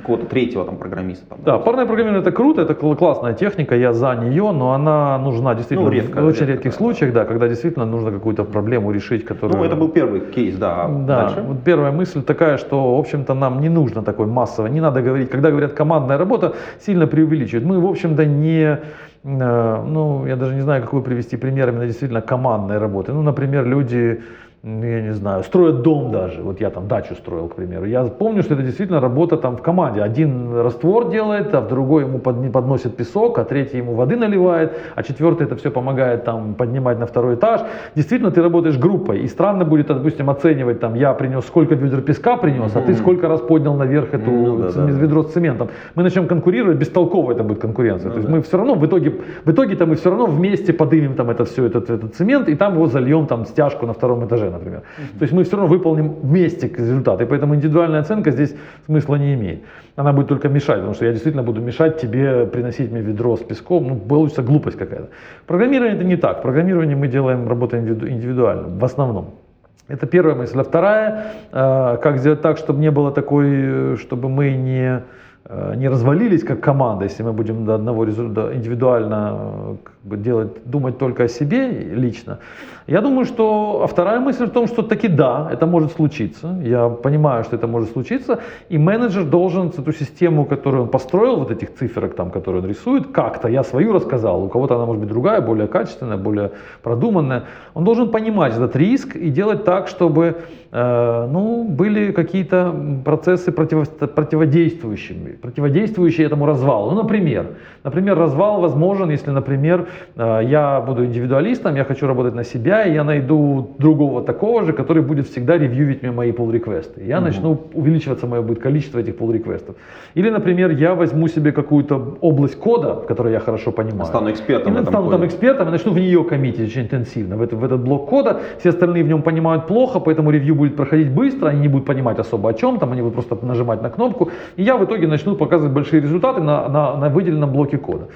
какого-то третьего там, программиста. Там, Да, парное программирование это круто, это кл- классная техника, я за нее, но она нужна действительно Ну, редко, в очень редко, редких да, случаях, да, когда действительно нужно какую-то проблему решить, которую... Ну, это был первый кейс, да. А Да, Дальше? вот первая мысль такая, что, в общем-то, нам не нужно такой массовой, не надо говорить, когда говорят командная работа, сильно преувеличивают. Мы, в общем-то, не, э, ну, я даже не знаю, какой привести пример именно действительно командной работы. Ну, например, люди, я не знаю, строят дом даже, вот я там дачу строил, к примеру. Я помню, что это действительно работа там в команде. Один раствор делает, а в другой ему под- подносит песок, а третий ему воды наливает, а четвертый это все помогает там поднимать на второй этаж. Действительно, ты работаешь группой, и странно будет, допустим, оценивать там, я принес, сколько ведер песка принес, а ты сколько раз поднял наверх эту Ну да, да. ведро с цементом. Мы начнем конкурировать, бестолково это будет конкуренция. Ну То есть да. мы все равно в итоге, в итоге-то мы все равно вместе подымем там это все, этот, этот цемент, и там его зальем там стяжку на втором этаже, например. То есть мы все равно выполним вместе результат. И поэтому индивидуальная оценка здесь смысла не имеет. Она будет только мешать, потому что я действительно буду мешать тебе приносить мне ведро с песком. Ну, получится глупость какая-то. Программирование это не так. Программирование мы делаем, работаем индивиду- индивидуально, в основном. Это первая мысль. А вторая, э, как сделать так, чтобы не было такой, э, чтобы мы не, э, не развалились как команда, если мы будем до одного результата индивидуально как бы делать, думать только о себе лично. Я думаю, что, а вторая мысль в том, что таки да, это может случиться. Я понимаю, что это может случиться, и менеджер должен эту систему, которую он построил, вот этих циферок, там, которые он рисует, как-то, я свою рассказал, у кого-то она может быть другая, более качественная, более продуманная, он должен понимать этот риск и делать так, чтобы э, ну, были какие-то процессы противо- противодействующими, противодействующие этому развалу. Ну, например, например, развал возможен, если, например, э, я буду индивидуалистом, я хочу работать на себя, и я найду другого такого же, который будет всегда ревьювить мне мои pull реквесты Я начну увеличиваться мое будет количество этих pull реквестов Или, например, я возьму себе какую-то область кода, в которой я хорошо понимаю. Стану экспертом И стану там коде. экспертом и начну в нее коммитить очень интенсивно, в, это- в этот блок кода. Все остальные в нем понимают плохо, поэтому ревью будет проходить быстро, они не будут понимать особо о чем там, они будут просто нажимать на кнопку. И я в итоге начну показывать большие результаты на, на, на выделенном блоке кода.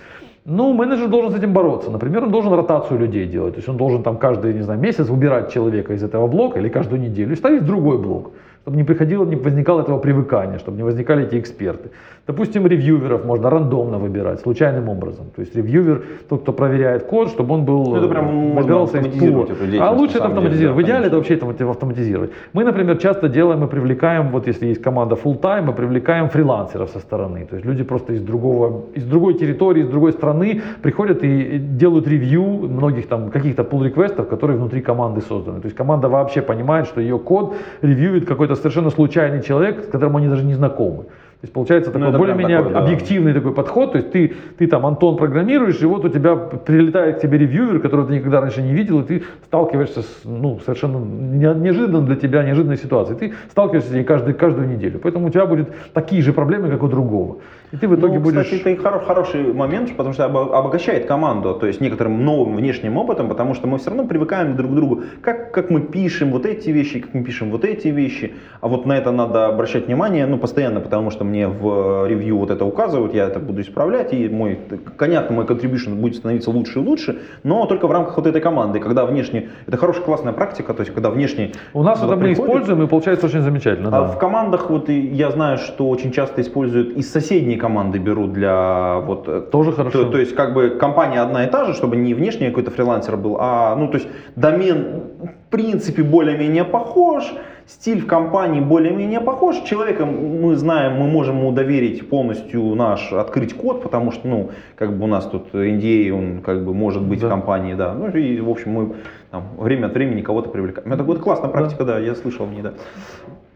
Ну, менеджер должен с этим бороться. Например, он должен ротацию людей делать. То есть он должен там каждый, не знаю, месяц убирать человека из этого блока или каждую неделю и ставить другой блок. Чтобы не приходило, не возникало этого привыкания, чтобы не возникали эти эксперты. Допустим, ревьюверов можно рандомно выбирать, случайным образом. То есть ревьювер, тот, кто проверяет код, чтобы он был Ну, это прям можно выбирался из автоматизировать пула. А лучше это самом деле, автоматизировать. да, В идеале это конечно. вообще это автоматизировать. Мы, например, часто делаем, мы привлекаем, вот если есть команда full time, мы привлекаем фрилансеров со стороны. То есть люди просто из другого, из другой территории, из другой страны приходят и делают ревью многих там каких-то pull реквестов которые внутри команды созданы. То есть команда вообще понимает, что ее код ревьюет какой-то совершенно случайный человек, с которым они даже не знакомы. То есть получается Ну, такой это прям более-менее такой, да. объективный такой подход. То есть ты, ты там, Антон, программируешь, и вот у тебя прилетает к тебе ревьюер, которого ты никогда раньше не видел, и ты сталкиваешься с ну, совершенно не- неожиданно для тебя неожиданной ситуацией. Ты сталкиваешься с ней каждый, каждую неделю. Поэтому у тебя будут такие же проблемы, как у другого. И ты в итоге ну, будешь... кстати, это и хоро- хороший момент, потому что обо- обогащает команду, то есть некоторым новым внешним опытом, потому что мы все равно привыкаем друг к другу, как, как мы пишем вот эти вещи, как мы пишем вот эти вещи, а вот на это надо обращать внимание, ну, постоянно, потому что мне в ревью вот это указывают, я это буду исправлять, и мой, понятно, мой contribution будет становиться лучше и лучше, но только в рамках вот этой команды, когда внешне, это хорошая классная практика, то есть когда внешне У нас это мы используем, и получается очень замечательно. а да. в командах вот я знаю, что очень часто используют из соседней команды берут для вот э, Тоже хорошо. То, то есть как бы компания одна и та же, чтобы не внешний какой-то фрилансер был, а ну то есть домен в принципе более-менее похож, стиль в компании более-менее похож. Человека мы знаем, мы можем ему доверить полностью наш открыть код, потому что ну как бы у нас тут NDA, он как бы может быть Да. в компании, да. Ну и в общем мы там, время от времени кого-то привлекаем. Это вот классная практика, да, я слышал в ней, да.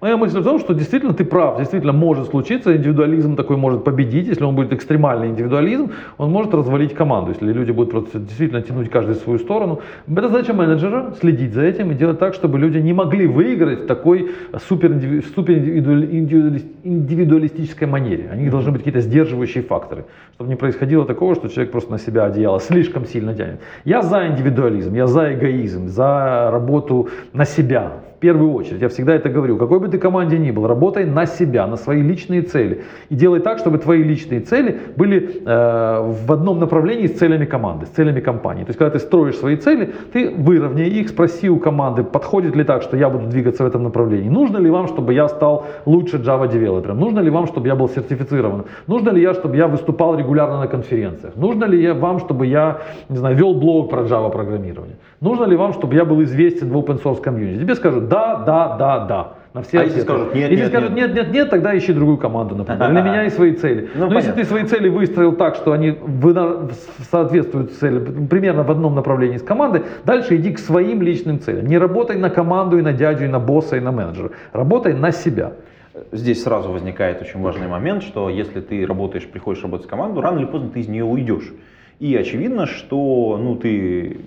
Моя мысль в том, что действительно ты прав, действительно может случиться, индивидуализм такой может победить, если он будет экстремальный индивидуализм, он может развалить команду, если люди будут просто действительно тянуть каждый в свою сторону. Это задача менеджера, следить за этим и делать так, чтобы люди не могли выиграть в такой супер, супер индивидуалистической манере. У них должны быть какие-то сдерживающие факторы, чтобы не происходило такого, что человек просто на себя одеяло слишком сильно тянет. Я за индивидуализм, я за эгоизм, за работу на себя, первую очередь, я всегда это говорю, какой бы ты команде ни был, работай на себя, на свои личные цели. И делай так, чтобы твои личные цели были э, в одном направлении с целями команды, с целями компании. То есть, когда ты строишь свои цели, ты выровняй их, спроси у команды, подходит ли так, что я буду двигаться в этом направлении. Нужно ли вам, чтобы я стал лучше Java девелопером? Нужно ли вам, чтобы я был сертифицирован? Нужно ли я, чтобы я выступал регулярно на конференциях? Нужно ли я, вам, чтобы я, не знаю, вел блог про Java программирование? Нужно ли вам, чтобы я был известен в open source комьюнити? Тебе скажут да, да, да, да. На все А если ответы. скажут нет, Если нет, скажут нет, нет, нет, тогда ищи другую команду, например. <laughs> Или меняй свои цели. Ну, Но если понятно. ты свои цели выстроил так, что они соответствуют цели, примерно в одном направлении с командой, дальше иди к своим личным целям. Не работай на команду и на дядю, и на босса, и на менеджера. Работай на себя. Здесь сразу возникает очень важный момент, что если ты работаешь, приходишь работать в команду, рано или поздно ты из нее уйдешь. И очевидно, что ну, ты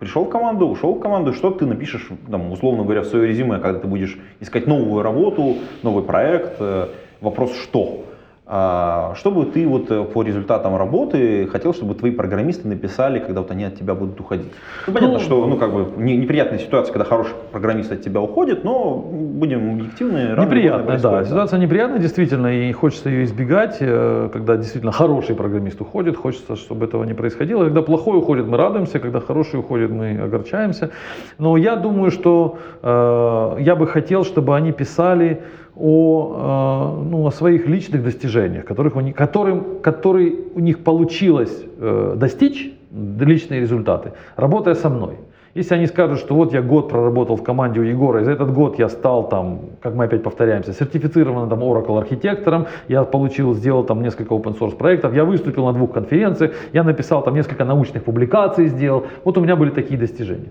пришел в команду, ушел в команду, что ты напишешь, там, условно говоря, в свое резюме, когда ты будешь искать новую работу, новый проект. э, Вопрос что? А, Что бы ты вот э, по результатам работы хотел, чтобы твои программисты написали, когда вот они от тебя будут уходить? Ну, понятно, Ну, что ну, как бы, не- неприятная ситуация, когда хороший программист от тебя уходит, но будем объективны. Неприятная, да. происходит, Ситуация неприятная, действительно, и хочется ее избегать, э, когда действительно хороший программист уходит, хочется, чтобы этого не происходило. Когда плохой уходит, мы радуемся, когда хороший уходит, мы огорчаемся. Но я думаю, что э, я бы хотел, чтобы они писали о, э, ну, о своих личных достижениях, которых у них, которым, которые у них получилось э, достичь, личные результаты, работая со мной. Если они скажут, что вот я год проработал в команде у Егора, и за этот год я стал там, как мы опять повторяемся, сертифицированным там Oracle архитектором, я получил, сделал там несколько open source проектов, я выступил на двух конференциях, я написал там несколько научных публикаций сделал, вот у меня были такие достижения.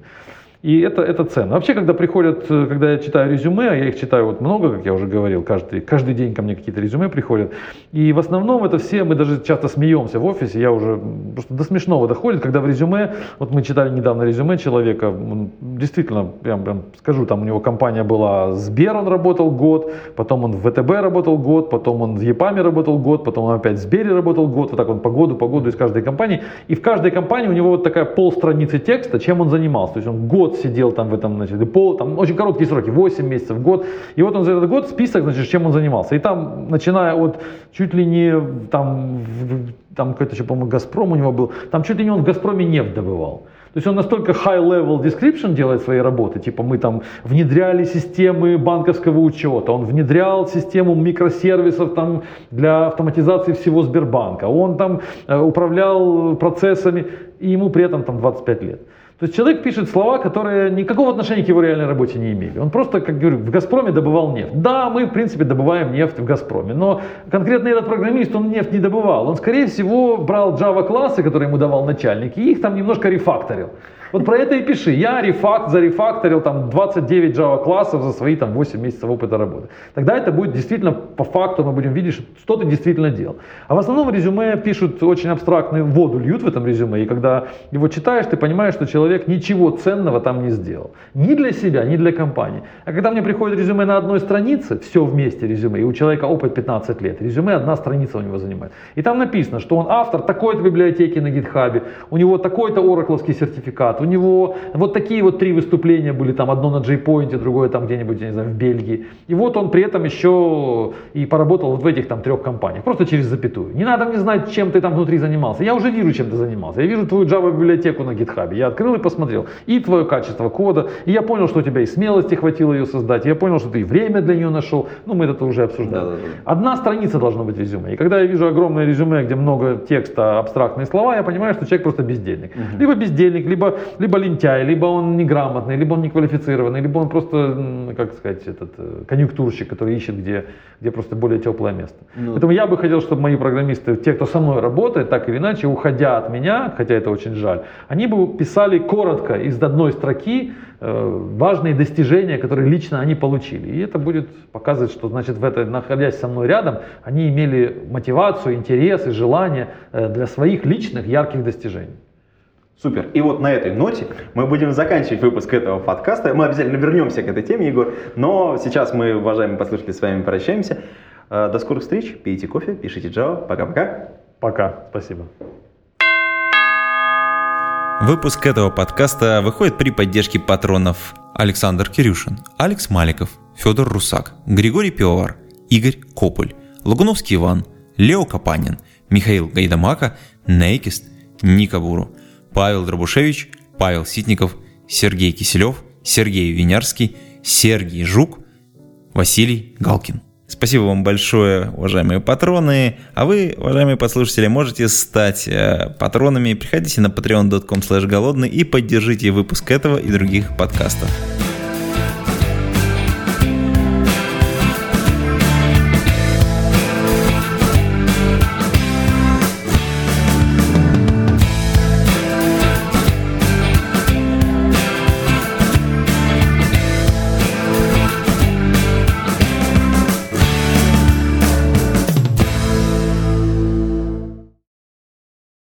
И это, это ценно. Вообще, когда приходят, э, когда я читаю резюме, а я их читаю вот много, как я уже говорил, каждый, каждый день ко мне какие-то резюме приходят. И в основном это все, мы даже часто смеемся в офисе, я уже просто до смешного доходит, когда в резюме, вот мы читали недавно резюме человека, действительно, я прям скажу, там у него компания была Сбер, он работал год, потом он в ВТБ работал год, потом он в ЕПАМе работал год, потом он опять в Сбере работал год, вот так он по году, по году из каждой компании. И в каждой компании у него вот такая полстраницы текста, чем он занимался. То есть он год сидел там в этом, значит, и пол, там очень короткие сроки, 8 месяцев, год. И вот он за этот год список, значит, чем он занимался. И там, начиная от чуть ли не там, там какой-то еще, по-моему, Газпром у него был, там чуть ли не он в Газпроме нефть добывал. То есть он настолько high-level description делает своей работы, типа мы там внедряли системы банковского учета, он внедрял систему микросервисов там для автоматизации всего Сбербанка, он там э, управлял процессами, и ему при этом там 25 лет. То есть человек пишет слова, которые никакого отношения к его реальной работе не имели. Он просто, как говорю, в Газпроме добывал нефть. Да, мы, в принципе, добываем нефть в Газпроме, но конкретно этот программист, он нефть не добывал. Он, скорее всего, брал Java-классы, которые ему давал начальник, и их там немножко рефакторил. Вот про это и пиши. Я рефакт, зарефакторил там 29 Java классов за свои там 8 месяцев опыта работы. Тогда это будет действительно по факту, мы будем видеть, что ты действительно делал. А в основном резюме пишут очень абстрактную воду, льют в этом резюме. И когда его читаешь, ты понимаешь, что человек ничего ценного там не сделал. Ни для себя, ни для компании. А когда мне приходит резюме на одной странице, все вместе резюме, и у человека опыт 15 лет, резюме одна страница у него занимает. И там написано, что он автор такой-то библиотеки на гитхабе, у него такой-то оракловский сертификат, у него вот такие вот три выступления были, там одно на JPoint, другое там где-нибудь, я не знаю, в Бельгии. И вот он при этом еще и поработал вот в этих там трех компаниях, просто через запятую. Не надо мне знать, чем ты там внутри занимался. Я уже вижу, чем ты занимался. Я вижу твою Java библиотеку на GitHub. Я открыл и посмотрел. И твое качество кода. И я понял, что у тебя и смелости хватило ее создать. И я понял, что ты и время для нее нашел. Ну, мы это уже обсуждали. Да, да, да. Одна страница должна быть резюме. И когда я вижу огромное резюме, где много текста, абстрактные слова, я понимаю, что человек просто бездельник. Угу. Либо бездельник, либо, либо лентяй, либо он неграмотный, либо он неквалифицированный, либо он просто, как сказать, этот э, конъюнктурщик, который ищет, где, где просто более теплое место. Ну, Поэтому я бы хотел, чтобы мои программисты, те, кто со мной работает, так или иначе, уходя от меня, хотя это очень жаль, они бы писали коротко из одной строки э, важные достижения, которые лично они получили. И это будет показывать, что, значит, в этой, находясь со мной рядом, они имели мотивацию, интерес и желание э, для своих личных ярких достижений. Супер. И вот на этой ноте мы будем заканчивать выпуск этого подкаста. Мы обязательно вернемся к этой теме, Егор. Но сейчас мы, уважаемые послушатели, с вами прощаемся. Э, до скорых встреч. Пейте кофе, пишите Java. Пока-пока. Пока. Спасибо. Выпуск этого подкаста выходит при поддержке патронов Александр Кирюшин, Алекс Маликов, Федор Русак, Григорий Пивовар, Игорь Кополь, Лагуновский Иван, Лео Капанин, Михаил Гайдамака, Нейкист, Ника Буру, Павел Дробушевич, Павел Ситников, Сергей Киселев, Сергей Винярский, Сергей Жук, Василий Галкин. Спасибо вам большое, уважаемые патроны. А вы, уважаемые послушатели, можете стать э, патронами. Приходите на patreon.com голодный и поддержите выпуск этого и других подкастов.